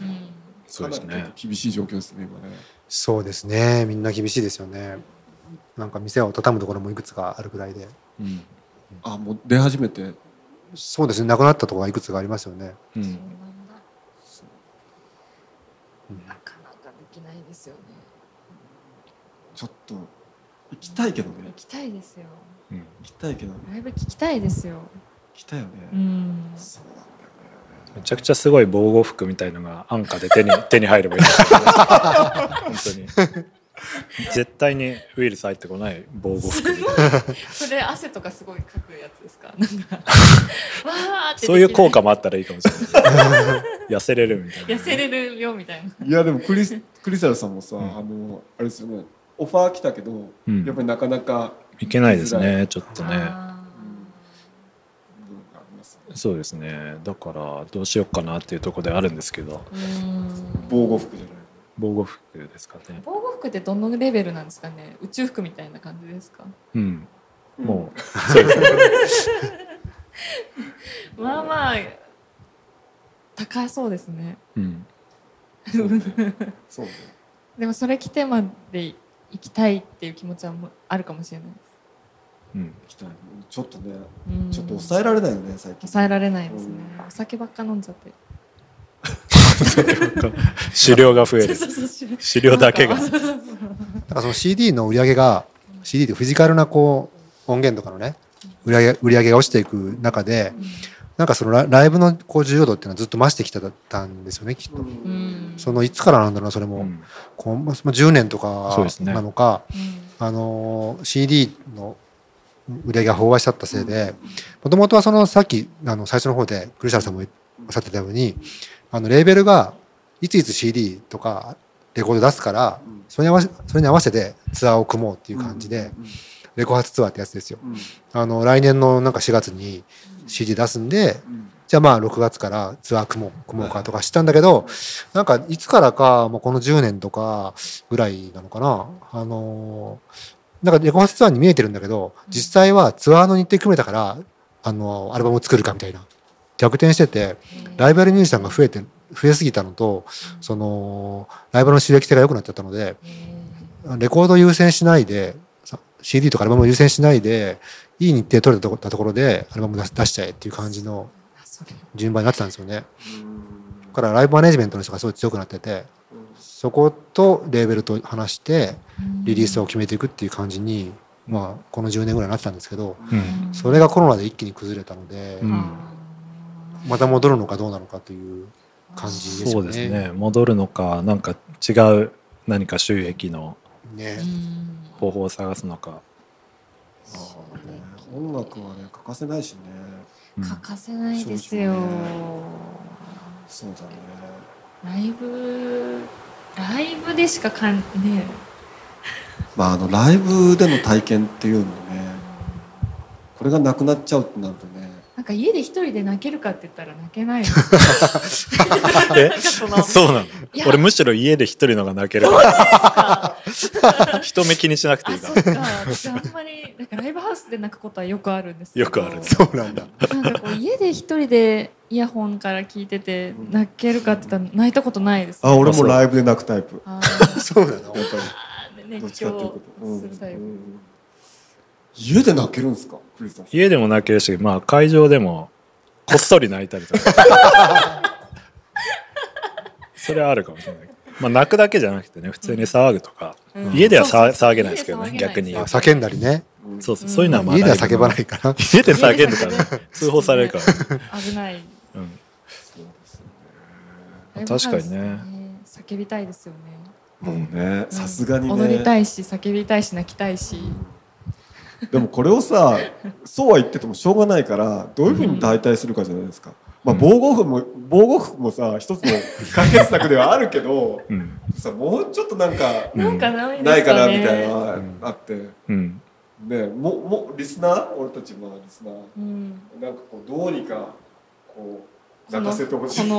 うん。そうですね厳しい状況ですね今ね。そうですね。みんな厳しいですよね。なんか店を畳むところもいくつかあるくらいで。うん。あもう出始めて。そうですね。なくなったところがいくつかありますよね。うんなかなかできないですよね。ちょっと行きたいけどね。行きたいですよ。うん。行きたいけどね。ライブ聞きたいですよ。行きたいよね、うん。そうなんだよね。めちゃくちゃすごい防護服みたいのが安価で手に 手に入ればいいね。本当に 絶対にウイルス入ってこない防護服それ汗とかすごいかくやつですか？なんかわーってできないそういう効果もあったらいいかもしれない。痩せれるみたいな。痩せれるよみたいな。いやでもクリスクリスタルさんもさ、ん。あのあれですよね。オファー来たけど、うん。やっぱりなかなかいけないですねちょっとね。そうですね。だからどうしようかなっていうところであるんですけど。防護服じゃない防護服ですかね。防護服ってどのレベルなんですかね？宇宙服みたいな感じですか？うん。もうそう。ですねまあまあ高そうですね。うん。そう。ねそうね。でもそれ着てまで行きたいっていう気持ちはもあるかもしれないです。うん。行きたい。ちょっとねうん。ちょっと抑えられないよね最近。抑えられないですね。うん。お酒ばっか飲んじゃって 狩猟が増えるそうそうそう狩猟だけが。だからその CD の売り上げが CD ってフィジカルなこう音源とかのね売り上げ売り上げが落ちていく中でなんかそのラライブのこう重要度っていうのはずっと増してきてたんですよねきっと。うん。そのいつからなんだろうなそれも、うんこうまあ10年とかなのか、うんあの CD の売り上げが飽和しちゃったせいでもともとはそのさっきあの最初の方でクリスタルさんもおっしゃってたようにあのレーベルがいついつ CD とかレコード出すからうん。それに合わせそれに合わせてツアーを組もうっていう感じでうん。レコ発ツアーってやつですよ。うん。あの来年のなんか4月に CD 出すんでうん。じゃあまあ6月からツアー組もう組もうかとかしたんだけどなんかいつからかもうこの10年とかぐらいなのかな。あのなんかレコ発ツアーに見えてるんだけど実際はツアーの日程組めたからあのアルバムを作るかみたいな逆転しててライバルミュージシャンが増えて増えすぎたのとそのライバルの収益性が良くなっちゃったのでレコード優先しないでさ CD とかアルバムを優先しないでいい日程取れたとこたところでアルバム出し出しちゃえっていう感じの順番になってたんですよね。だからライブマネジメントの人がすごい強くなっててそことレーベルと話してリリースを決めていくっていう感じに、まあ、この10年ぐらいなってたんですけどうん。それがコロナで一気に崩れたので、うんまた戻るのかどうなのかという感じですよね。そうですね。戻るのかなんか違う何か収益のね。方法を探すのか、音楽はね欠かせないしね。うん。欠かせないですよ。ねそうだね。ライブライブでしかかんね。まああのライブでの体験っていうのねこれがなくなっちゃうってなるとねか家で一人で泣けるかって言ったら泣けない そうなの？俺むしろ家で一人のが泣ける 人目気にしなくていいかあそっか。私あんまりなんかライブハウスで泣くことはよくあるんですけど。よくある。そうなんだ。なんかこう家で一人でイヤホンから聞いてて泣けるかって言ったら泣いたことないです、あ俺もライブで泣くタイプ。そうなの？やっぱりどっ熱狂するタイプ、うん家で泣けるんですか？クリスさん。家でも泣けるし、まあ、会場でもこっそり泣いたりとか。それはあるかもしれない、まあ、泣くだけじゃなくてね普通に騒ぐとか、うん。家では騒げないですけどね逆に。叫んだりね。そうそうそういうのはまあ家では叫ばないから。家で叫んでたら通報されるから、危ない。うん、そうですライブハウス確かにね。叫びたいですよね。ねもうねうん。さすがにね。踊りたいし叫びたいし泣きたいしでもこれをさそうは言っててもしょうがないからどういうふうに代替するかじゃないですか、まあ防護服も防護服もさ一つの解決策ではあるけどうん。さもうちょっとなんかうん。なんかないないかなですかねみたいなのがんあって、うん。ねももリスナー？俺たちまあリスナー。うん。なんかこうどうにかこう泣かせてほしい。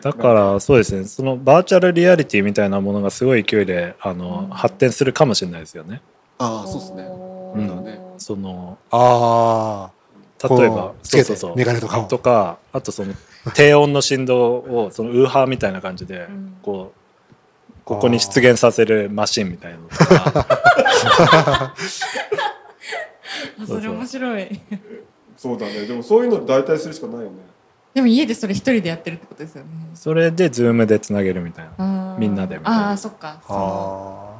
だからそうですね。そのバーチャルリアリティみたいなものがすごい勢いであの、うん。発展するかもしれないですよねああそうですね。うん。ね。そのああ。例えばつけてそうそうそう。メガネとかを。とかあとその低音の振動をそのウーハーみたいな感じでうん。こうここに出現させるマシンみたいなのとか。あ それ面白い。そうだね。でもそういうの代替するしかないよね。でも家でそれ一人でやってるってことですよね。それでズームでつなげるみたいな。みんなでみたいな。ああそっか。そのあ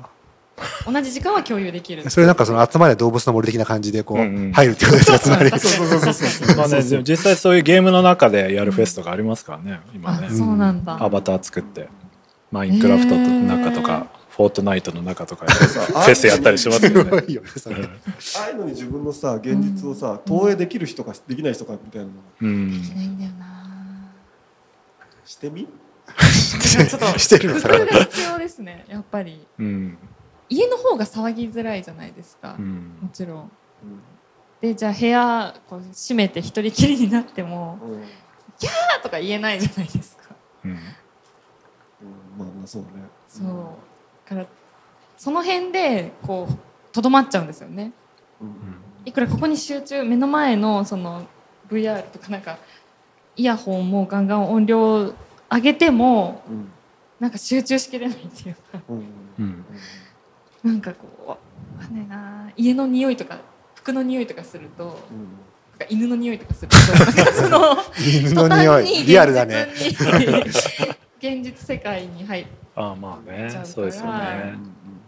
同じ時間は共有できる。あ。それなんかそのあつまれどうぶつの森的な感じでこう入るってことですか つまり。そうそうそうそうまあねでも実際そういうゲームの中でやるフェスとかありますからね今ね。あそうなんだ。アバター作ってマインクラフトの中とか、フォートナイトの中とかでフさェスやったりしますすよね。ごいよねそれ。ああいうのに自分のさ現実をさ投影できる人かできない人かみたいなの。うん。できないんだよな。してみ？ちょっとしてるの？工夫が必要ですねやっぱり。うん家の方が騒ぎづらいじゃないですか、もうん。ちろん。でじゃあ部屋こう閉めて一人きりになってもうん。うん「キャー!」とか言えないじゃないですか。うん。まあまあそうね。そう。だからその辺でこうとどまっちゃうんですよね。うん。いくらここに集中目の前のその VR とかなんかイヤホンもガンガン音量上げてもうん。なんか集中しきれないっていうか。うんうんなんかこうわかんないな家の匂いとか服の匂いとかするとなんか犬の匂いとかするとなんかその犬の匂いリアルだね。現実世界に入っああまあねちゃうからそうですよね。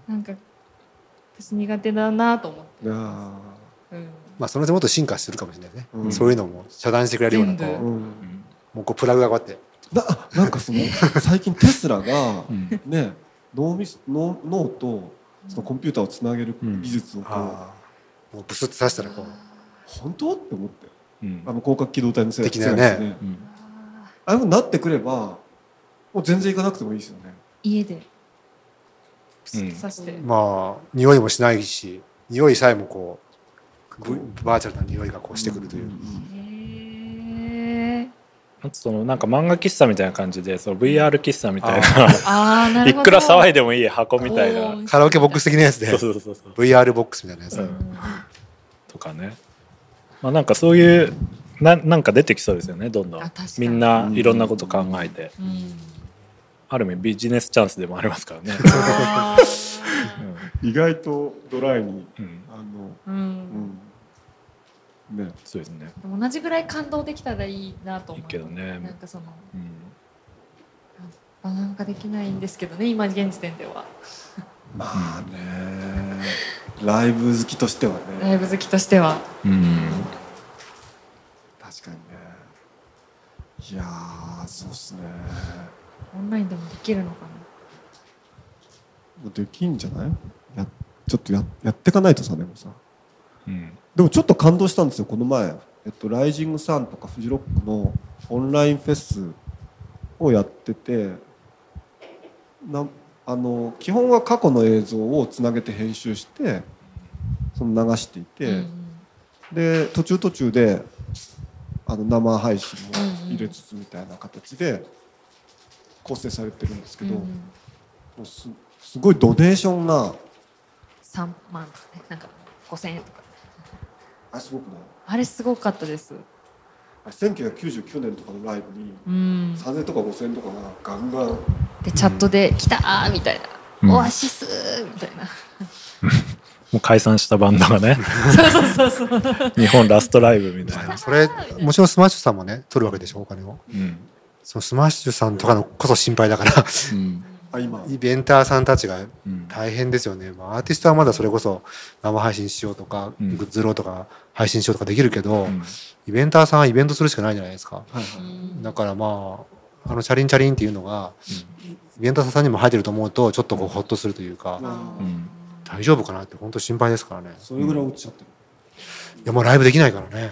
なんか私苦手だなと思って。うんあうん。まあそのうちもっと進化するかもしれないね。うん。そういうのも遮断してくれるようなこ全部ーうん。うもうこうプラグがこうやって。なあなんかその最近テスラがうん。ね脳みそ脳脳とそのコンピューターをつなげる技術をこうああ。もうブスッと刺したらこう。本当？って思って。うん。あの広角機動隊のせい的なね。世界ですうん。ああいうふうになってくればもう全然行かなくてもいいですよね。家で。うん。刺して、まあ匂いもしないし匂いさえもこうブバーチャルな匂いがこうしてくるという、そのなんか漫画喫茶みたいな感じでその VR 喫茶みたいな。いくら騒いでもいい箱みたいな。カラオケボックス的なやつで。そうそうそうそう。VR ボックスみたいなやつ、うん。とかね、まあ、なんかそういうななんか出てきそうですよねどんどん。みんないろんなこと考えて。うん。ある意味ビジネスチャンスでもありますからね、意外とドライにあのうん。うんね。そうですね。同じぐらい感動できたらいいなと思う。いいけどね。なんかそのうん。あなんかできないんですけどね今現時点では。まあね。ライブ好きとしてはね。ライブ好きとしては。うん。確かにね。いやーそうっすね。オンラインでもできるのかな。できんじゃない？やちょっとややってかないとさでもさうんでもちょっと感動したんですよこの前、えっと、ライジングサンとかフジロックのオンラインフェスをやっててなあの基本は過去の映像をつなげて編集してその流していて、うんで途中途中であの生配信も入れつつみたいな形で構成されてるんですけど、うんもうすすごいドネーションが3万とかねなんか5000円とかあすごくない？あれすごかったです。あ1999年とかのライブにうん。3000とか5000とかがガンガン。でチャットで「来たー!」みたいな「うん。オアシス!」みたいな。もう解散したバンドがね。そうそうそう日本ラストライブみたいな、それもちろんスマッシュさんもね取るわけでしょ？お金を。うん。そのスマッシュさんとかのこそ心配だから。うん。あ今。イベンターさんたちがうん。大変ですよね、まあ、アーティストはまだそれこそ生配信しようとか、うん。グッズ売ろうとか配信しようとかできるけど、うん。イベンターさんはイベントするしかないじゃないですか。はいはい。うんだからまああのチャリンチャリンっていうのがイベンターさんにも入ってると思うとちょっとこうホッとするというか、うん。うん大丈夫かなって本当心配ですからね。それぐらい落ちちゃってる、いやもうライブできないからね。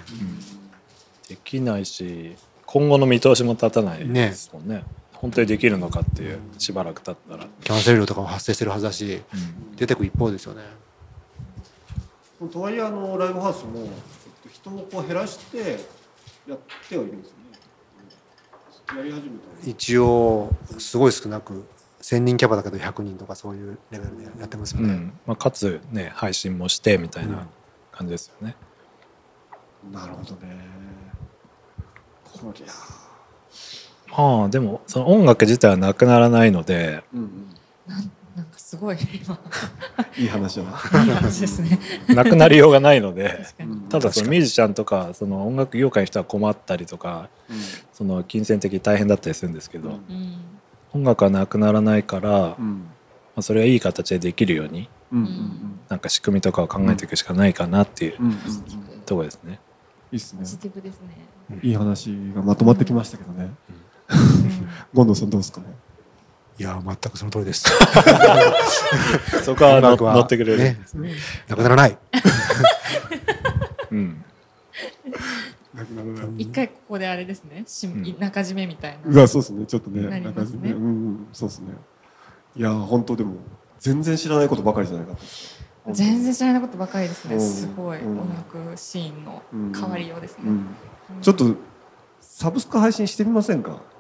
できないし今後の見通しも立たないですもんね。本当にできるのかっていうしばらく経ったら、キャンセル料とかも発生してるはずだしうん。出てく一方ですよねとはいえあのライブハウスもえっと人をこう減らしてやってはいるんですよね。やり始めた一応すごい少なく1000人キャパだけど100人とかそういうレベルでやってますよね、うん。まあ、かつね配信もしてみたいな感じですよね、なるほどね。こりゃ。ああでもその音楽自体はなくならないのでうんうんなんかすごい今。いい話だな、いい話ですね。なくなりようがないので。ただそのミュージシャンとかその音楽業界の人は困ったりとかその金銭的に大変だったりするんですけど、うん。うん音楽はなくならないから、まうん。あ、それはいい形でできるようにうんうんなんか仕組みとかを考えていくしかないかなっていううんうんうん。ところですね。いいっすね。ポジティブですね。いい話がまとまってきましたけどね。権藤 さんどうですかね？いや全くその通りです。そこは乗音楽は。乗ってくれる、ね。なくならない。うん、なくならない。一回ここであれですね。しうん。中締めみたいな。うわそうですね。ちょっとねねなんかうんうんそうですね。いや本当でも全然知らないことばかりじゃないか全然知らないことばかりですね。うん。すごい。うん。音楽シーンのうん変わりようですね。うん。ちょっとサブスク配信してみませんか？あ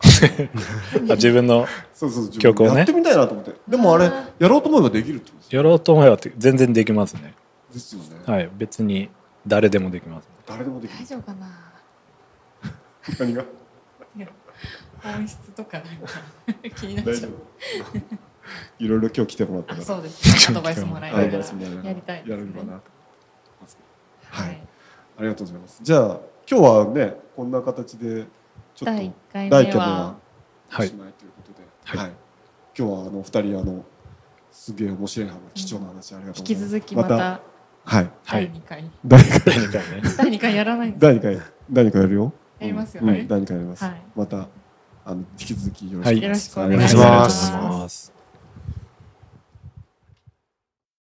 自分のそうそう自分曲をね。やってみたいなと思って。でもあれやろうと思えばできるってことですやろうと思えばって全然できますね。ですよね。はい、別に誰でもできます。誰でもできる大丈夫かな？何が？本質とかなんか気になっちゃう。夫。いろいろ今日来てもらったあから。そうです。ねアドバイスもらやりたいですね。やれればなと思いますはいはい。ありがとうございます。じゃあ今日はねこんな形で第一回第一回目目は。はおはい。しまいということで、はい。はい今日はあの二人あのすげえ面白い話貴重な話ありがとう引ございます。き続きまたはい。第二回。第2回第2回ね。第二回やらないんです第2回。第2回やるよ。やりますよね。うん。うん。第2回やります、はい。またあの引き続きよろしくおはい、願いします。